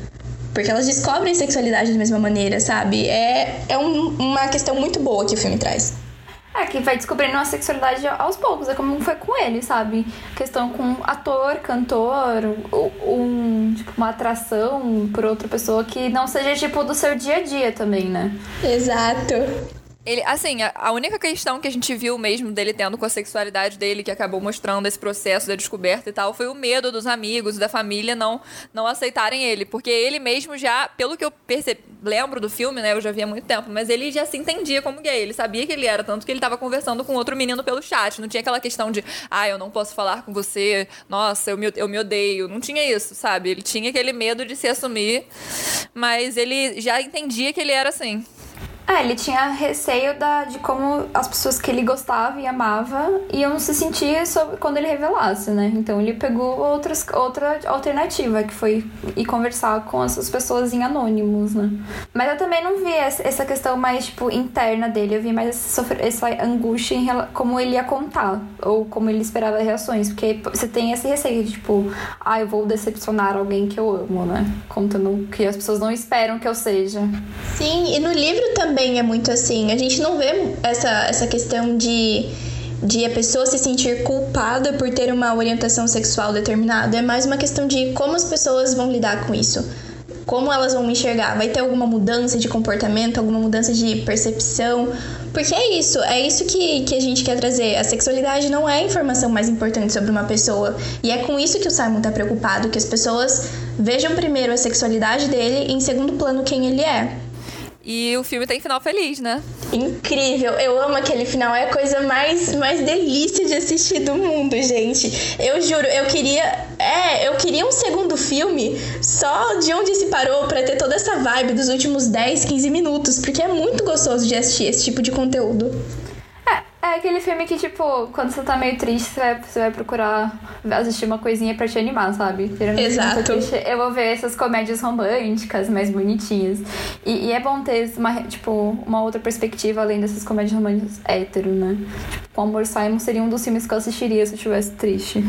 Porque elas descobrem sexualidade da mesma maneira, sabe? É, é um, uma questão muito boa que o filme traz. É, que vai descobrindo a sexualidade aos poucos, é como foi com ele, sabe? Questão com ator, cantor, um, tipo, uma atração por outra pessoa que não seja, tipo, do seu dia a dia também, né? Exato. Ele, assim, a, a, única questão que a gente viu mesmo dele tendo com a sexualidade dele, que acabou mostrando esse processo da descoberta e tal, foi o medo dos amigos e da família não, não aceitarem ele. Porque ele mesmo já, pelo que eu percebi, lembro do filme, né? Eu já vi há muito tempo, mas ele já se entendia como gay. Ele sabia que ele era, tanto que ele tava conversando com outro menino pelo chat. Não tinha aquela questão de, ah, eu não posso falar com você, nossa, eu me, eu me odeio. Não tinha isso, sabe? Ele tinha aquele medo de se assumir, mas ele já entendia que ele era assim. É, ele tinha receio da, de como as pessoas que ele gostava e amava iam se sentir sobre, quando ele revelasse, né? Então ele pegou outras, outra alternativa, que foi ir conversar com essas pessoas em anônimos, né? Mas eu também não vi essa questão mais, tipo, interna dele. Eu vi mais essa, essa angústia em como ele ia contar, ou como ele esperava reações. Porque você tem esse receio de, tipo, ah, eu vou decepcionar alguém que eu amo, né? Contando que as pessoas não esperam que eu seja. Sim, e no livro também também é muito assim. A gente não vê essa, essa questão de, de a pessoa se sentir culpada por ter uma orientação sexual determinada. É mais uma questão de como as pessoas vão lidar com isso. Como elas vão enxergar? Vai ter alguma mudança de comportamento, alguma mudança de percepção? Porque é isso, é isso que, que a gente quer trazer. A sexualidade não é a informação mais importante sobre uma pessoa. E é com isso que o Simon tá preocupado, que as pessoas vejam primeiro a sexualidade dele e em segundo plano quem ele é. E o filme tem final feliz, né? Incrível! Eu amo aquele final, é a coisa mais, mais delícia de assistir do mundo, gente. Eu juro, eu queria. É, eu queria um segundo filme só de onde se parou para ter toda essa vibe dos últimos 10, 15 minutos, porque é muito gostoso de assistir esse tipo de conteúdo. É aquele filme que, tipo, quando você tá meio triste, você vai, você vai procurar assistir uma coisinha pra te animar, sabe? Exato. Triste, eu vou ver essas comédias românticas mais bonitinhas. E, e, é bom ter uma, tipo, uma outra perspectiva além dessas comédias românticas hétero, né? Tipo, o Amor Simon seria um dos filmes que eu assistiria se eu estivesse triste.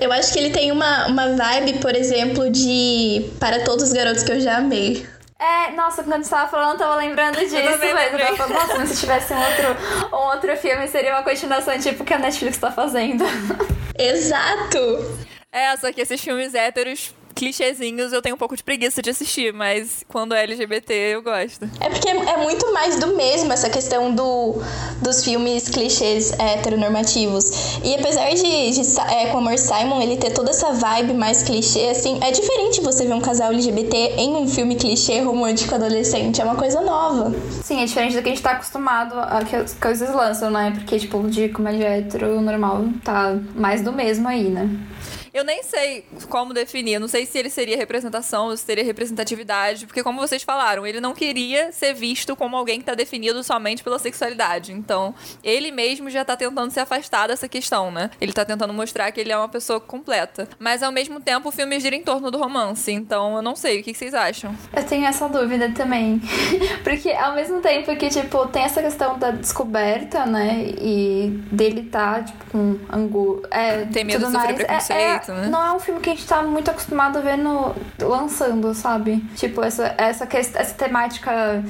Eu acho que ele tem uma, uma vibe, por exemplo, de Para Todos os Garotos que eu já amei. É, nossa, quando você tava falando, eu tava lembrando disso, mas eu tava falando, nossa, mas se tivesse um outro, um outro filme, seria uma continuação, tipo, que a Netflix tá fazendo. Exato! É, só que esses filmes héteros clichêzinhos eu tenho um pouco de preguiça de assistir, mas quando é LGBT eu gosto. É porque é muito mais do mesmo essa questão do, dos filmes clichês heteronormativos. E apesar de, de é, com Amor Simon ele ter toda essa vibe mais clichê, assim, é diferente você ver um casal LGBT em um filme clichê romântico adolescente. É uma coisa nova. Sim, é diferente do que a gente tá acostumado a que as coisas lançam, né? Porque, tipo, de comédia hétero normal tá mais do mesmo aí, né? Eu nem sei como definir. Não sei se ele seria representação ou se seria representatividade. Porque, como vocês falaram, ele não queria ser visto como alguém que está definido somente pela sexualidade. Então, ele mesmo já está tentando se afastar dessa questão, né? Ele está tentando mostrar que ele é uma pessoa completa. Mas, ao mesmo tempo, o filme gira em torno do romance. Então, eu não sei. O que vocês acham? Eu tenho essa dúvida também. porque, ao mesmo tempo que, tipo, tem essa questão da descoberta, né? E dele tá, tipo, com angu... É, tem medo de sofrer preconceito. É, é né? Não é um filme que a gente tá muito acostumado a ver no, lançando, sabe? Tipo, essa, essa, essa temática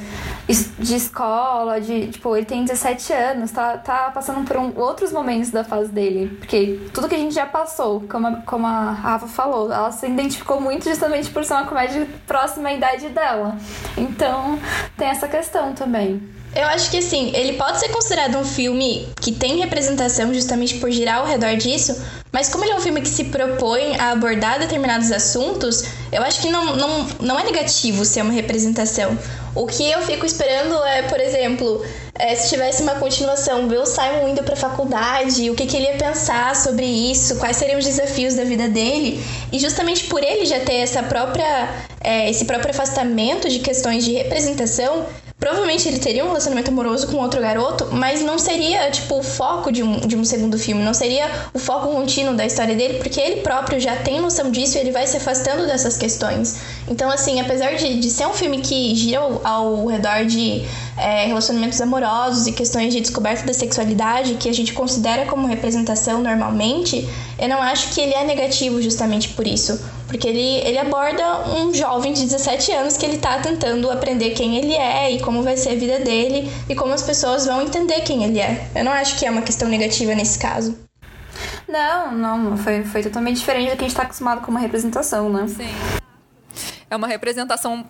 de escola, de. Tipo, ele tem 17 anos, tá, tá passando por um, outros momentos da fase dele. Porque tudo que a gente já passou, como a, como a Rafa falou, ela se identificou muito justamente por ser uma comédia próxima à idade dela. Então, tem essa questão também. Eu acho que assim, ele pode ser considerado um filme que tem representação justamente por girar ao redor disso, Mas como ele é um filme que se propõe a abordar determinados assuntos, eu acho que não, não, não é negativo ser uma representação. O que eu fico esperando é, por exemplo, é, se tivesse uma continuação, ver o Simon indo para a faculdade, o que, que ele ia pensar sobre isso, quais seriam os desafios da vida dele. E justamente por ele já ter essa própria, é, esse próprio afastamento de questões de representação, Provavelmente ele teria um relacionamento amoroso com outro garoto, mas não seria, tipo, o foco de um, de um segundo filme, não seria o foco contínuo da história dele, porque ele próprio já tem noção disso e ele vai se afastando dessas questões. Então, assim, apesar de, de ser um filme que gira ao, ao redor de é, relacionamentos amorosos e questões de descoberta da sexualidade, que a gente considera como representação normalmente, eu não acho que ele é negativo justamente por isso. Porque ele, ele aborda um jovem de 17 anos que ele tá tentando aprender quem ele é e como vai ser a vida dele e como as pessoas vão entender quem ele é. Eu não acho que é uma questão negativa nesse caso. Não, não, foi, foi totalmente diferente do que a gente tá acostumado com uma representação, né? Sim. É uma representação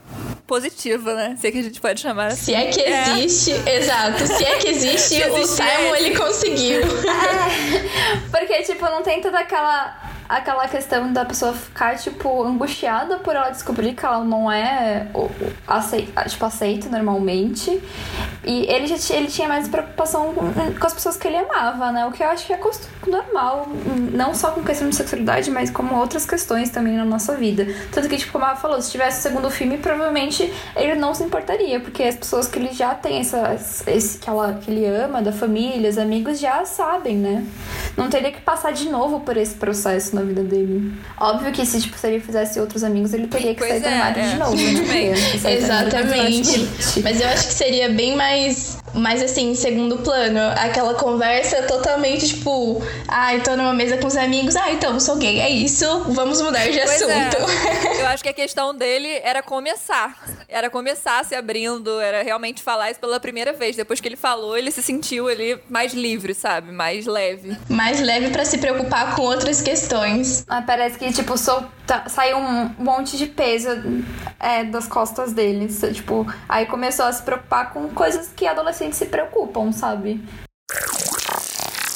positiva, né? Se é que a gente pode chamar assim. Se é que existe, é. exato. Se é que existe, o Simon ele conseguiu. É, porque, tipo, não tem toda aquela aquela questão da pessoa ficar, tipo, angustiada por ela descobrir que ela não é aceita, tipo, aceita normalmente. E ele já ele tinha mais preocupação com, as pessoas que ele amava, né? O que eu acho que é normal, não só com questão de sexualidade, mas como outras questões também na nossa vida. Tanto que, tipo, como ela falou, se tivesse o segundo filme, provavelmente ele não se importaria, porque as pessoas que ele já tem essa, esse que, ela, que ele ama, da família, os amigos, já sabem, né? Não teria que passar de novo por esse processo, na vida dele. Óbvio que se, tipo, se ele fizesse outros amigos, ele teria que pois sair é, do armário é. de novo, né? Exatamente. Mas eu acho que seria bem mais mas assim, em segundo plano, aquela conversa totalmente tipo, ai, ah, tô numa mesa com os amigos, ah, então, sou gay, é isso, vamos mudar de pois é. assunto. É. Eu acho que a questão dele era começar. Era começar se abrindo, era realmente falar isso pela primeira vez. Depois que ele falou, ele se sentiu ali mais livre, sabe? Mais leve. Mais leve para se preocupar com outras questões. Ah, parece que, tipo, sou, tá, saiu um monte de peso é, das costas dele. Tipo, aí começou a se preocupar com coisas que adolescentes se preocupam, sabe?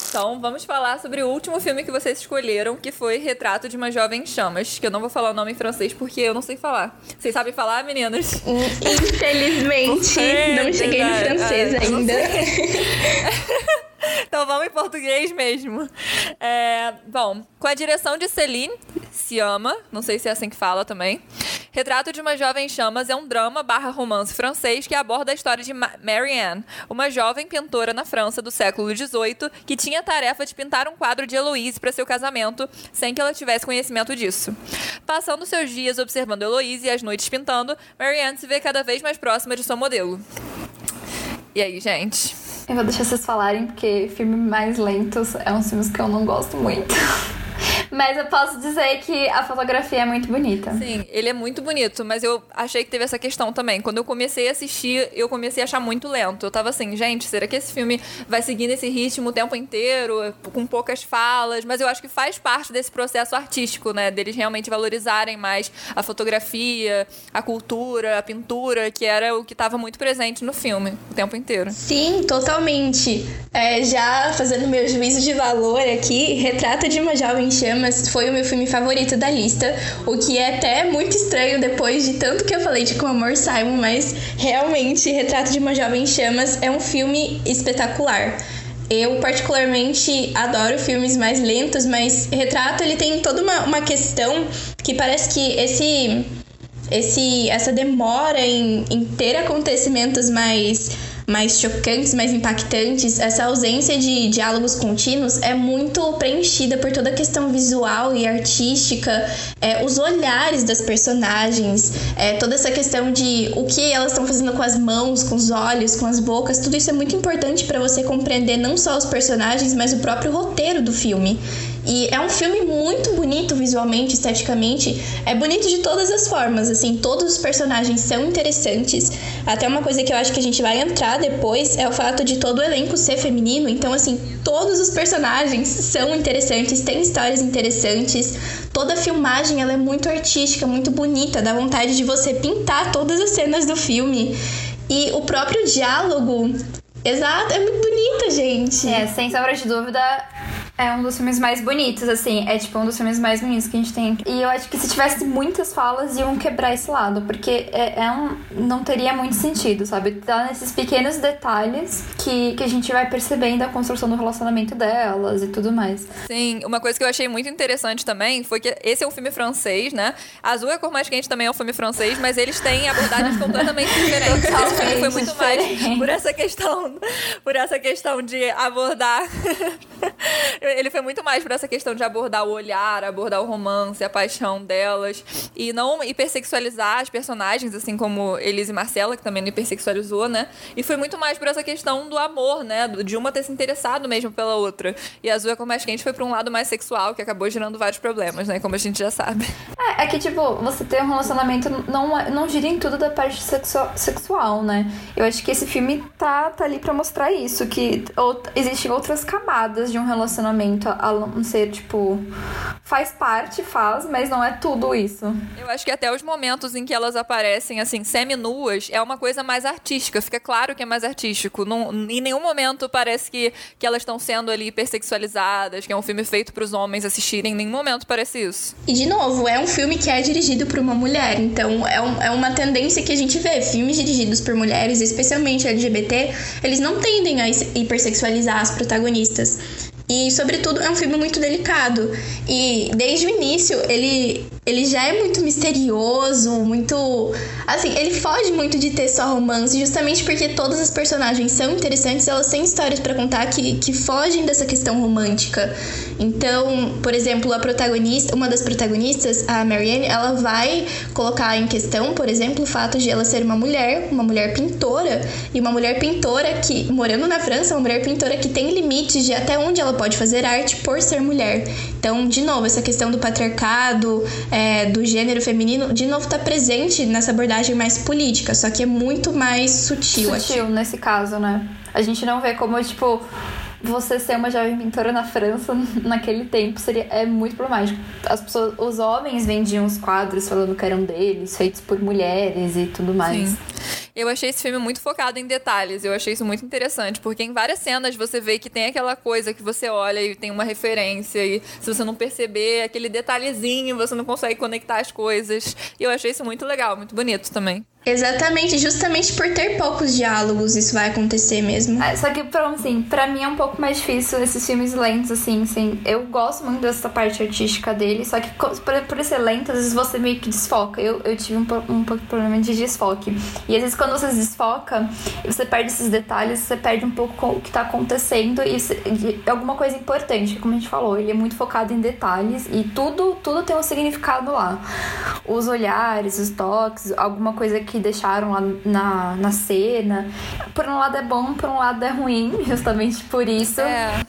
Então, vamos falar sobre o último filme que vocês escolheram, que foi Retrato de uma Jovem Chamas, que eu não vou falar o nome em francês porque eu não sei falar. Vocês sabem falar, meninas? Infelizmente, não cheguei no francês ah, ainda. então vamos em português mesmo. É, bom, com a direção de Celine Sciamma, não sei se é assim que fala também. Retrato de uma Jovem Chamas é um drama barra romance francês que aborda a história de Marianne, uma jovem pintora na França do século XVIII que tinha a tarefa de pintar um quadro de Heloise para seu casamento, sem que ela tivesse conhecimento disso. Passando seus dias observando Heloise e as noites pintando, Marianne se vê cada vez mais próxima de sua modelo. E aí, gente? Eu vou deixar vocês falarem, porque filmes mais lentos é um filmes que eu não gosto muito. Mas eu posso dizer que a fotografia é muito bonita. Sim, ele é muito bonito, mas eu achei que teve essa questão também. Quando eu comecei a assistir, eu comecei a achar muito lento. Eu tava assim, gente, será que esse filme vai seguir nesse ritmo o tempo inteiro, com poucas falas? Mas eu acho que faz parte desse processo artístico, né? Deles realmente valorizarem mais a fotografia, a cultura, a pintura, que era o que estava muito presente no filme o tempo inteiro. Sim, totalmente. É, já fazendo meu juízo de valor aqui, Retrata de uma Jovem Chama mas foi o meu filme favorito da lista, o que é até muito estranho depois de tanto que eu falei de Com Amor Simon, mas realmente Retrato de uma Jovem Chamas é um filme espetacular. Eu particularmente adoro filmes mais lentos, mas Retrato ele tem toda uma, uma questão que parece que esse esse essa demora em, em ter acontecimentos mais mais chocantes, mais impactantes, essa ausência de diálogos contínuos é muito preenchida por toda a questão visual e artística, é, os olhares das personagens, é, toda essa questão de o que elas estão fazendo com as mãos, com os olhos, com as bocas, tudo isso é muito importante para você compreender não só os personagens, mas o próprio roteiro do filme. E é um filme muito bonito visualmente, esteticamente. É bonito de todas as formas, assim, todos os personagens são interessantes. Até uma coisa que eu acho que a gente vai entrar depois é o fato de todo o elenco ser feminino. Então, assim, todos os personagens são interessantes, têm histórias interessantes. Toda a filmagem ela é muito artística, muito bonita, dá vontade de você pintar todas as cenas do filme. E o próprio diálogo, exato, é muito bonita, gente. É, sem sombra de dúvida, É um dos filmes mais bonitos, assim. É tipo um dos filmes mais bonitos que a gente tem. E eu acho que se tivesse muitas falas, iam quebrar esse lado. Porque é, é um. Não teria muito sentido, sabe? Tá nesses pequenos detalhes que, que a gente vai percebendo a construção do relacionamento delas e tudo mais. Sim, uma coisa que eu achei muito interessante também foi que esse é um filme francês, né? Azul é Cor Mais Quente também é um filme francês, mas eles têm abordagens completamente diferentes. Esse filme foi muito mais por essa questão, por essa questão de abordar. Ele foi muito mais por essa questão de abordar o olhar, abordar o romance, a paixão delas e não hipersexualizar as personagens, assim como Elise e Marcela, que também não hipersexualizou, né? E foi muito mais por essa questão do amor, né? De uma ter se interessado mesmo pela outra. E a Azul é Cor Mais Quente foi pra um lado mais sexual, que acabou gerando vários problemas, né? Como a gente já sabe. É, é que, tipo, você ter um relacionamento não, não gira em tudo da parte sexual, sexual, né? Eu acho que esse filme tá, tá ali pra mostrar isso, que ou, existem outras camadas de um relacionamento, a não ser, tipo, faz parte, faz, mas não é tudo isso. Eu acho que até os momentos em que elas aparecem, assim, semi-nuas, é uma coisa mais artística. Fica claro que é mais artístico. Não, em nenhum momento parece que, que elas estão sendo ali hipersexualizadas, que é um filme feito para os homens assistirem. Em nenhum momento parece isso. E, de novo, é um filme que é dirigido por uma mulher. Então, é, um, é uma tendência que a gente vê. Filmes dirigidos por mulheres, especialmente LGBT, eles não tendem a hipersexualizar as protagonistas. E, sobretudo, é um filme muito delicado. E desde o início, ele, ele já é muito misterioso, muito. Assim, ele foge muito de ter só romance, justamente porque todas as personagens são interessantes, elas têm histórias para contar que, que fogem dessa questão romântica. Então, por exemplo, a protagonista, uma das protagonistas, a Marianne, ela vai colocar em questão, por exemplo, o fato de ela ser uma mulher, uma mulher pintora, e uma mulher pintora que, morando na França, uma mulher pintora que tem limites de até onde ela pode fazer arte por ser mulher. Então, de novo, essa questão do patriarcado, é, do gênero feminino, de novo, está presente nessa abordagem mais política, só que é muito mais sutil. Sutil, acho. nesse caso, né? A gente não vê como, tipo, você ser uma jovem pintora na França naquele tempo seria é muito problemático. As pessoas, os homens vendiam os quadros falando que eram deles, feitos por mulheres e tudo mais. Sim. Eu achei esse filme muito focado em detalhes. Eu achei isso muito interessante, porque em várias cenas você vê que tem aquela coisa que você olha e tem uma referência, e se você não perceber aquele detalhezinho, você não consegue conectar as coisas. E eu achei isso muito legal, muito bonito também. Exatamente, justamente por ter poucos diálogos isso vai acontecer mesmo. É, só que, assim, pra mim é um pouco mais difícil esses filmes lentos, assim, assim. Eu gosto muito dessa parte artística dele, só que por, por ser lento, às vezes você meio que desfoca. Eu, eu tive um, um pouco de problema de desfoque. E às vezes quando você desfoca, você perde esses detalhes, você perde um pouco o que tá acontecendo e, e alguma coisa importante, como a gente falou, ele é muito focado em detalhes e tudo, tudo tem um significado lá. Os olhares, os toques, alguma coisa que que deixaram lá na, na cena. Por um lado é bom, por um lado é ruim, justamente por isso. É.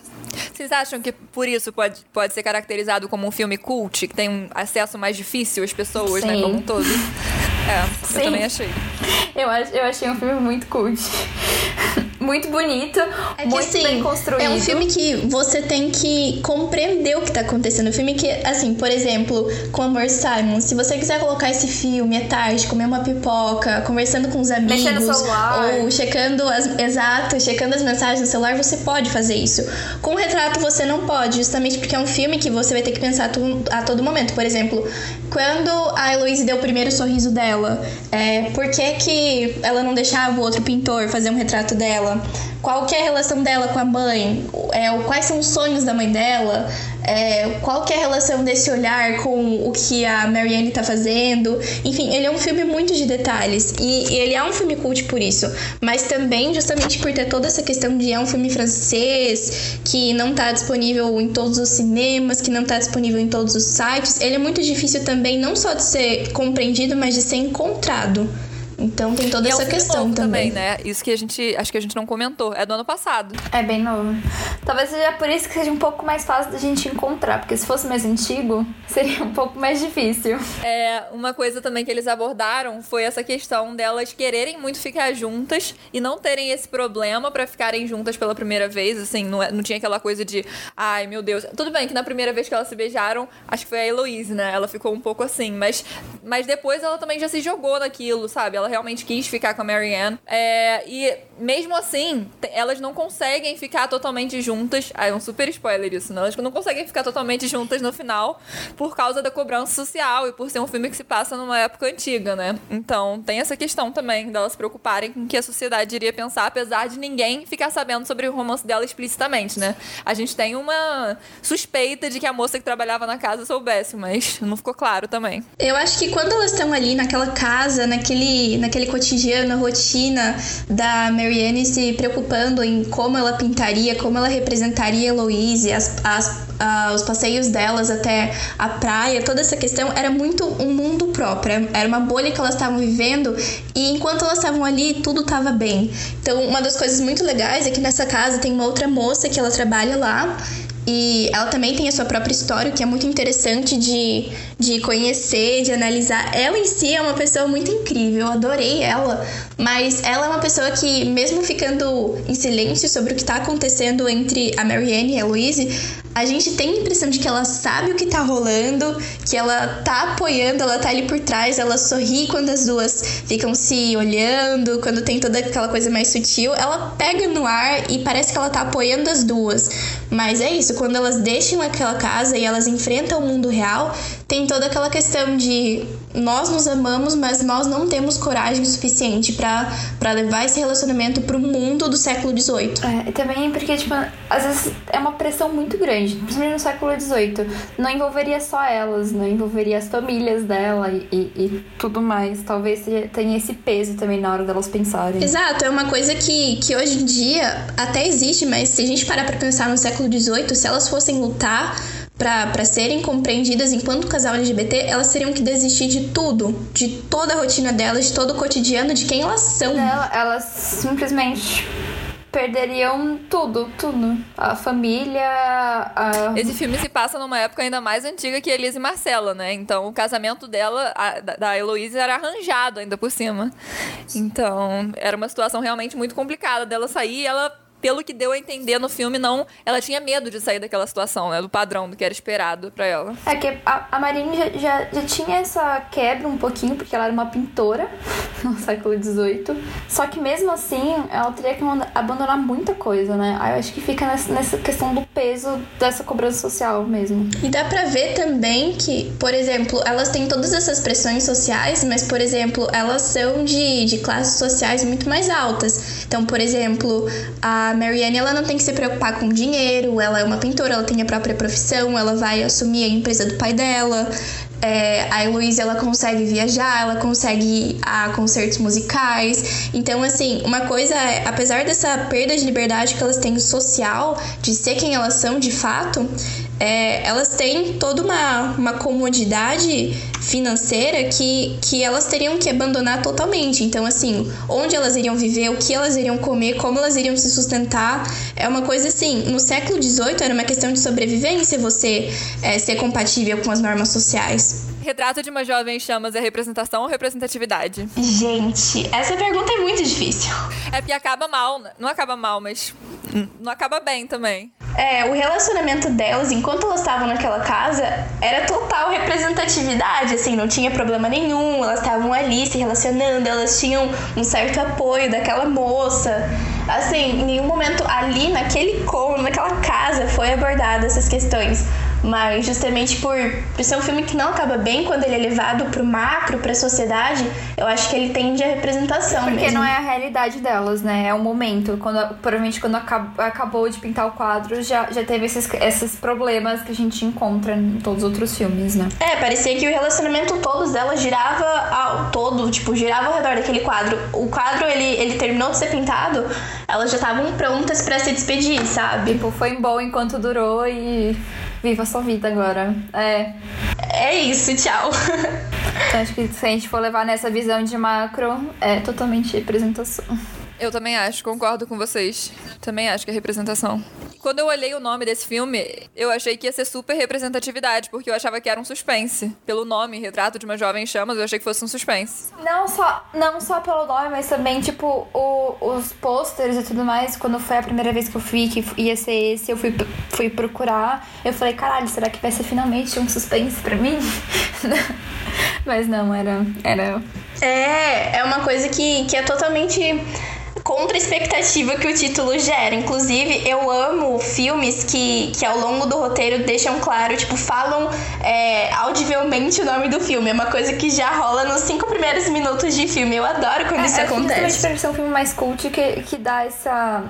Vocês acham que por isso pode, pode ser caracterizado como um filme cult, que tem um acesso mais difícil às pessoas, né, Sim. né, como um todo? É, Sim. eu também achei. Eu, eu achei um filme muito cult. Muito bonito, é muito assim, bem construído. É um filme que você tem que compreender o que tá acontecendo. Um filme que, assim, por exemplo, com Amor Simon, se você quiser colocar esse filme à tarde, comer uma pipoca, conversando com os amigos, ou checando as. Exato, checando as mensagens no celular, você pode fazer isso. Com o retrato você não pode, justamente porque é um filme que você vai ter que pensar a todo momento. Por exemplo, quando a Heloise deu o primeiro sorriso dela, é, por que, que ela não deixava o outro pintor fazer um retrato dela? Qual que é a relação dela com a mãe? É, quais são os sonhos da mãe dela? É, qual que é a relação desse olhar com o que a Marianne tá fazendo? Enfim, ele é um filme muito de detalhes. E, e ele é um filme cult por isso. Mas também justamente por ter toda essa questão de é um filme francês, que não tá disponível em todos os cinemas, que não tá disponível em todos os sites. Ele é muito difícil também, não só de ser compreendido, mas de ser encontrado. Então tem toda e essa é um questão também. também. né? Isso que a gente acho que a gente não comentou. É do ano passado. É bem novo. Talvez seja por isso que seja um pouco mais fácil da gente encontrar, porque se fosse mais antigo, seria um pouco mais difícil. É, uma coisa também que eles abordaram foi essa questão delas quererem muito ficar juntas e não terem esse problema para ficarem juntas pela primeira vez, assim, não, é, não tinha aquela coisa de, ai, meu Deus. Tudo bem que na primeira vez que elas se beijaram, acho que foi a Heloise, né? Ela ficou um pouco assim, mas mas depois ela também já se jogou naquilo, sabe? Ela realmente quis ficar com a Marianne. É, e mesmo assim, elas não conseguem ficar totalmente juntas. Ah, é um super spoiler isso, né? Elas não conseguem ficar totalmente juntas no final por causa da cobrança social e por ser um filme que se passa numa época antiga, né? Então tem essa questão também delas se preocuparem com o que a sociedade iria pensar, apesar de ninguém ficar sabendo sobre o romance dela explicitamente, né? A gente tem uma suspeita de que a moça que trabalhava na casa soubesse, mas não ficou claro também. Eu acho que quando elas estão ali naquela casa, naquele, naquele cotidiano, rotina da Marianne se preocupando em como ela pintaria, como ela representaria Louise, as, as, os passeios delas até a praia, toda essa questão era muito um mundo próprio, era uma bolha que elas estavam vivendo e enquanto elas estavam ali, tudo estava bem. Então, uma das coisas muito legais é que nessa casa tem uma outra moça que ela trabalha lá e ela também tem a sua própria história, que é muito interessante de, de conhecer, de analisar. Ela em si é uma pessoa muito incrível, eu adorei ela. Mas ela é uma pessoa que, mesmo ficando em silêncio sobre o que está acontecendo entre a Marianne e a Louise, a gente tem a impressão de que ela sabe o que tá rolando, que ela tá apoiando, ela tá ali por trás, ela sorri quando as duas ficam se olhando, quando tem toda aquela coisa mais sutil. Ela pega no ar e parece que ela tá apoiando as duas. Mas é isso, quando elas deixam aquela casa e elas enfrentam o mundo real, tem toda aquela questão de nós nos amamos, mas nós não temos coragem suficiente para levar esse relacionamento pro mundo do século XVIII. É, também porque, tipo, às vezes é uma pressão muito grande, principalmente no século XVIII. Não envolveria só elas, não envolveria as famílias dela e, e, e tudo mais. Talvez tenha esse peso também na hora delas pensarem. Exato, é uma coisa que, que hoje em dia até existe, mas se a gente parar pra pensar no século XVIII, se elas fossem lutar para serem compreendidas enquanto casal LGBT, elas teriam que desistir de tudo, de toda a rotina delas, de todo o cotidiano, de quem elas são. Não, elas simplesmente perderiam tudo, tudo. A família. A... Esse filme se passa numa época ainda mais antiga que Elise e Marcela, né? Então o casamento dela, a, da Heloísa, era arranjado ainda por cima. Então era uma situação realmente muito complicada dela sair e ela pelo que deu a entender no filme, não. Ela tinha medo de sair daquela situação, né? Do padrão, do que era esperado para ela. É que a, a Marine já, já, já, tinha essa quebra um pouquinho, porque ela era uma pintora no século XVIII. Só que mesmo assim, ela teria que abandonar muita coisa, né? Aí eu acho que fica nessa, nessa questão do peso dessa cobrança social mesmo. E dá pra ver também que, por exemplo, elas têm todas essas pressões sociais, mas, por exemplo, elas são de, de classes sociais muito mais altas. Então, por exemplo, a a Marianne ela não tem que se preocupar com dinheiro, ela é uma pintora, ela tem a própria profissão, ela vai assumir a empresa do pai dela. É, a Heloísa ela consegue viajar, ela consegue ir a concertos musicais. Então, assim, uma coisa é, apesar dessa perda de liberdade que elas têm social, de ser quem elas são de fato, é, elas têm toda uma, uma comodidade financeira que, que elas teriam que abandonar totalmente. Então, assim, onde elas iriam viver, o que elas iriam comer, como elas iriam se sustentar, é uma coisa assim. No século XVIII era uma questão de sobrevivência você é, ser compatível com as normas sociais. Retrato de uma jovem em chamas é representação ou representatividade? Gente, essa pergunta é muito difícil. É porque acaba mal, né? não acaba mal, mas não acaba bem também. É, o relacionamento delas, enquanto elas estavam naquela casa, era total representatividade, assim, não tinha problema nenhum, elas estavam ali se relacionando, elas tinham um certo apoio daquela moça. Assim, em nenhum momento ali, naquele cômodo, naquela casa, foi abordada essas questões. Mas justamente por, por ser um filme que não acaba bem quando ele é levado pro macro, pra sociedade, eu acho que ele tende a representação Porque mesmo. não é a realidade delas, né? É o momento. Quando, provavelmente quando acabou de pintar o quadro, já, já teve esses, esses problemas que a gente encontra em todos os outros filmes, né? É, parecia que o relacionamento todo dela girava ao todo, tipo, girava ao redor daquele quadro. O quadro, ele, ele terminou de ser pintado, elas já estavam prontas para se despedir, sabe? Tipo, foi bom enquanto durou e viva a sua vida agora. É. É isso, tchau. Então, acho que se a gente for levar nessa visão de macro, é totalmente representação. Eu também acho, concordo com vocês. Também acho que é representação. Quando eu olhei o nome desse filme, eu achei que ia ser super representatividade, porque eu achava que era um suspense. Pelo nome, Retrato de uma Jovem em Chamas, eu achei que fosse um suspense. Não só, não só pelo nome, mas também, tipo, o, os posters e tudo mais. Quando foi a primeira vez que eu fui, que ia ser esse, eu fui, fui procurar. Eu falei, caralho, será que vai ser finalmente um suspense pra mim? mas não, era, era É, é uma coisa que, que é totalmente contra a expectativa que o título gera. Inclusive, eu amo filmes que, que ao longo do roteiro deixam claro, tipo, falam é, audivelmente o nome do filme. É uma coisa que já rola nos cinco primeiros minutos de filme. Eu adoro quando é, isso é acontece. É ser um filme mais cult que, que dá essa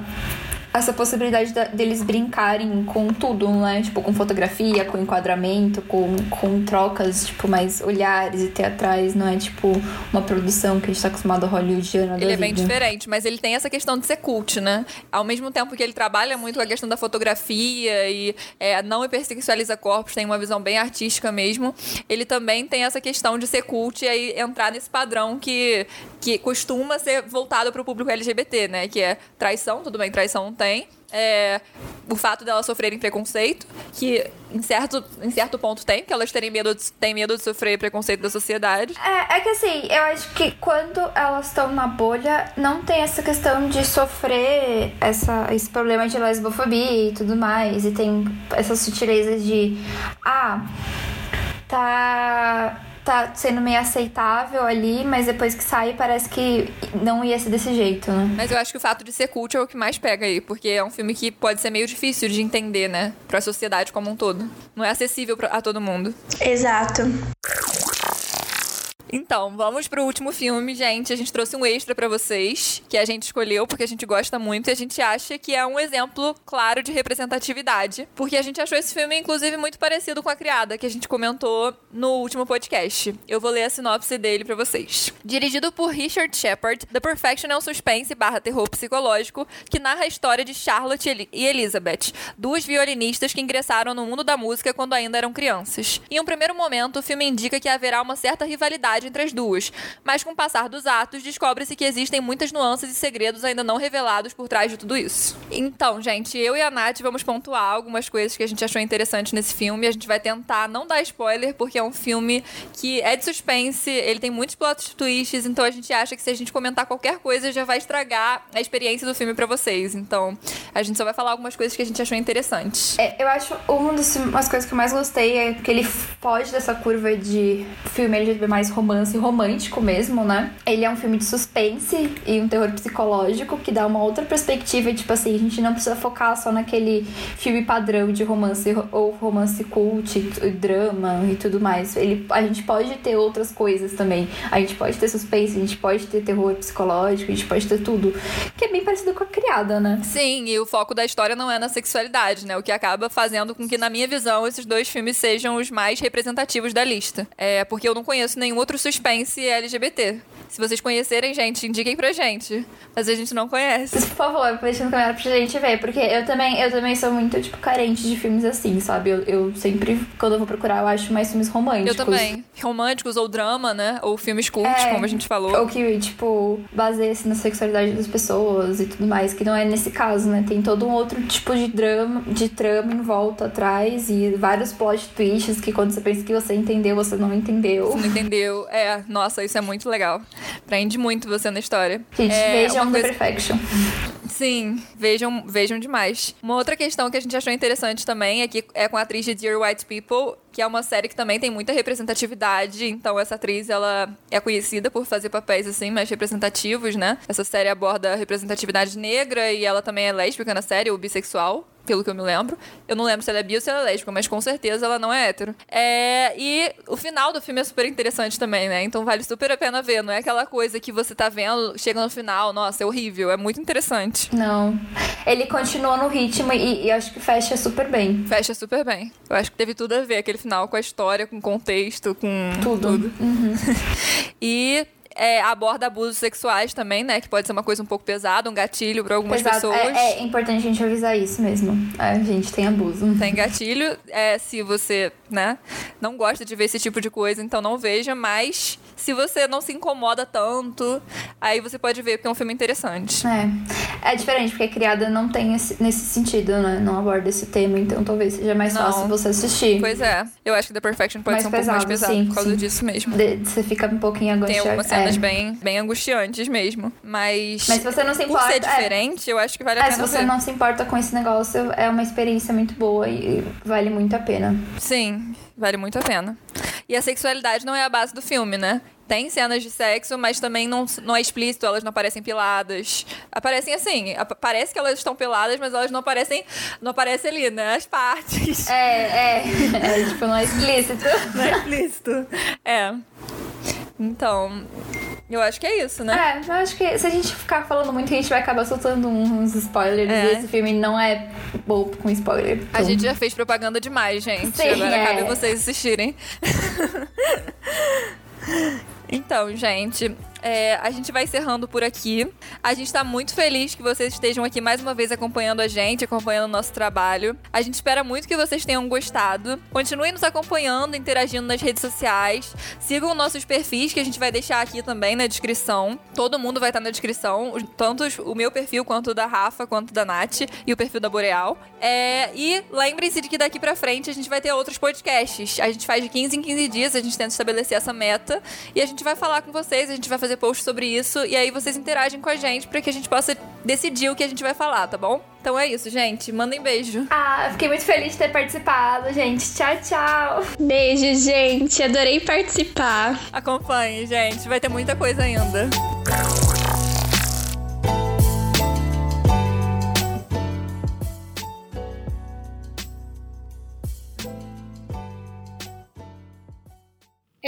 essa possibilidade da, deles brincarem com tudo, né? Tipo, com fotografia, com enquadramento, com, com trocas, tipo, mais olhares e teatrais, não é tipo uma produção que a gente tá acostumado a hollywoodiana Ele é bem diferente, mas ele tem essa questão de ser cult, né? Ao mesmo tempo que ele trabalha muito com a questão da fotografia e é, não hipersexualiza corpos, tem uma visão bem artística mesmo, ele também tem essa questão de ser cult e aí entrar nesse padrão que, que costuma ser voltado para o público LGBT, né? Que é traição, tudo bem, traição tem. É, o fato delas sofrerem preconceito, que em certo, em certo ponto tem, que elas terem medo de, têm medo de sofrer preconceito da sociedade. É, é que assim, eu acho que quando elas estão na bolha, não tem essa questão de sofrer essa, esse problema de lesbofobia e tudo mais. E tem essas sutilezas de. Ah, tá tá sendo meio aceitável ali, mas depois que sai parece que não ia ser desse jeito, né? Mas eu acho que o fato de ser cult é o que mais pega aí, porque é um filme que pode ser meio difícil de entender, né? Pra sociedade como um todo. Não é acessível a todo mundo. Exato. Então, vamos pro último filme, gente. A gente trouxe um extra para vocês, que a gente escolheu porque a gente gosta muito e a gente acha que é um exemplo claro de representatividade. Porque a gente achou esse filme, inclusive, muito parecido com A Criada, que a gente comentou no último podcast. Eu vou ler a sinopse dele para vocês. Dirigido por Richard Shepard, The Perfection é um suspense barra terror psicológico que narra a história de Charlotte e Elizabeth, duas violinistas que ingressaram no mundo da música quando ainda eram crianças. Em um primeiro momento, o filme indica que haverá uma certa rivalidade entre as duas, mas com o passar dos atos, descobre-se que existem muitas nuances e segredos ainda não revelados por trás de tudo isso. Então, gente, eu e a Nath vamos pontuar algumas coisas que a gente achou interessantes nesse filme. A gente vai tentar não dar spoiler, porque é um filme que é de suspense, ele tem muitos plot twists, então a gente acha que se a gente comentar qualquer coisa já vai estragar a experiência do filme para vocês. Então, a gente só vai falar algumas coisas que a gente achou interessantes. É, eu acho uma das coisas que eu mais gostei é que ele foge dessa curva de filme LGBT mais romântico romance romântico mesmo, né? Ele é um filme de suspense e um terror psicológico que dá uma outra perspectiva, tipo assim, a gente não precisa focar só naquele filme padrão de romance ou romance cult, drama e tudo mais. Ele, a gente pode ter outras coisas também. A gente pode ter suspense, a gente pode ter terror psicológico, a gente pode ter tudo. Que é bem parecido com a criada, né? Sim, e o foco da história não é na sexualidade, né? O que acaba fazendo com que, na minha visão, esses dois filmes sejam os mais representativos da lista. É porque eu não conheço nenhum outro suspense LGBT. Se vocês conhecerem, gente, indiquem pra gente. Mas a gente não conhece. Por favor, deixa no comentário pra gente ver. Porque eu também, eu também sou muito, tipo, carente de filmes assim, sabe? Eu, eu sempre, quando eu vou procurar, eu acho mais filmes românticos. Eu também. Românticos ou drama, né? Ou filmes cultos, é, como a gente falou. Ou que, tipo, baseia-se na sexualidade das pessoas e tudo mais. Que não é nesse caso, né? Tem todo um outro tipo de drama, de trama em volta atrás e vários plot twists que quando você pensa que você entendeu, você não entendeu. Você não entendeu. É, nossa, isso é muito legal. Prende muito você na história. Gente, é, vejam coisa... The Perfection. Sim, vejam, vejam demais. Uma outra questão que a gente achou interessante também é que é com a atriz de Dear White People, que é uma série que também tem muita representatividade. Então, essa atriz, ela é conhecida por fazer papéis, assim, mais representativos, né? Essa série aborda representatividade negra e ela também é lésbica na série, ou bissexual pelo que eu me lembro. Eu não lembro se ela é bi ou se ela é lésbica, mas com certeza ela não é hétero. É, e o final do filme é super interessante também, né? Então vale super a pena ver. Não é aquela coisa que você tá vendo, chega no final, nossa, é horrível. É muito interessante. Não. Ele continua no ritmo e, e acho que fecha super bem. Fecha super bem. Eu acho que teve tudo a ver aquele final com a história, com o contexto, com tudo. tudo. Uhum. e é, aborda abusos sexuais também, né? Que pode ser uma coisa um pouco pesada, um gatilho para algumas Pesado. pessoas. É, é, importante a gente avisar isso mesmo. A gente tem abuso. Tem gatilho. É, se você, né, não gosta de ver esse tipo de coisa, então não veja, mas se você não se incomoda tanto, aí você pode ver, porque é um filme interessante. É. É diferente, porque a criada não tem esse, nesse sentido, né? Não aborda esse tema, então talvez seja mais não. fácil você assistir. Pois é. Eu acho que The Perfection pode mais ser um pesado, pouco mais pesado sim, por causa sim. disso mesmo. De, você fica um pouquinho angustiado. Tem algumas cenas é. bem, bem angustiantes mesmo. Mas. Mas se você não se importa. Por ser diferente, é, eu acho que vale a é, pena. Se você ver. não se importa com esse negócio, é uma experiência muito boa e vale muito a pena. Sim. Vale muito a pena. E a sexualidade não é a base do filme, né? Tem cenas de sexo, mas também não, não é explícito, elas não aparecem piladas. Aparecem assim, parece que elas estão piladas, mas elas não aparecem, não aparecem ali, né? As partes. É, é. é tipo, não é explícito. Não é explícito. É. Então, eu acho que é isso, né? É, eu acho que se a gente ficar falando muito, a gente vai acabar soltando uns spoilers. É. E esse filme não é bom com spoiler. Então... A gente já fez propaganda demais, gente. Sim, Agora é. cabe vocês assistirem. então, gente, é, a gente vai encerrando por aqui. A gente está muito feliz que vocês estejam aqui mais uma vez acompanhando a gente, acompanhando o nosso trabalho. A gente espera muito que vocês tenham gostado. Continuem nos acompanhando, interagindo nas redes sociais. Sigam nossos perfis que a gente vai deixar aqui também na descrição. Todo mundo vai estar na descrição, tanto o meu perfil quanto o da Rafa, quanto da Nath e o perfil da Boreal. É, e lembrem-se de que daqui para frente a gente vai ter outros podcasts. A gente faz de 15 em 15 dias, a gente tenta estabelecer essa meta e a gente vai falar com vocês, a gente vai fazer post sobre isso e aí vocês interagem com a gente para que a gente possa decidir o que a gente vai falar, tá bom? Então é isso, gente. Mandem beijo. Ah, fiquei muito feliz de ter participado, gente. Tchau, tchau. Beijo, gente. Adorei participar. Acompanhe, gente. Vai ter muita coisa ainda.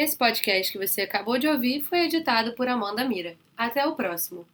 Esse podcast que você acabou de ouvir foi editado por Amanda Mira. Até o próximo.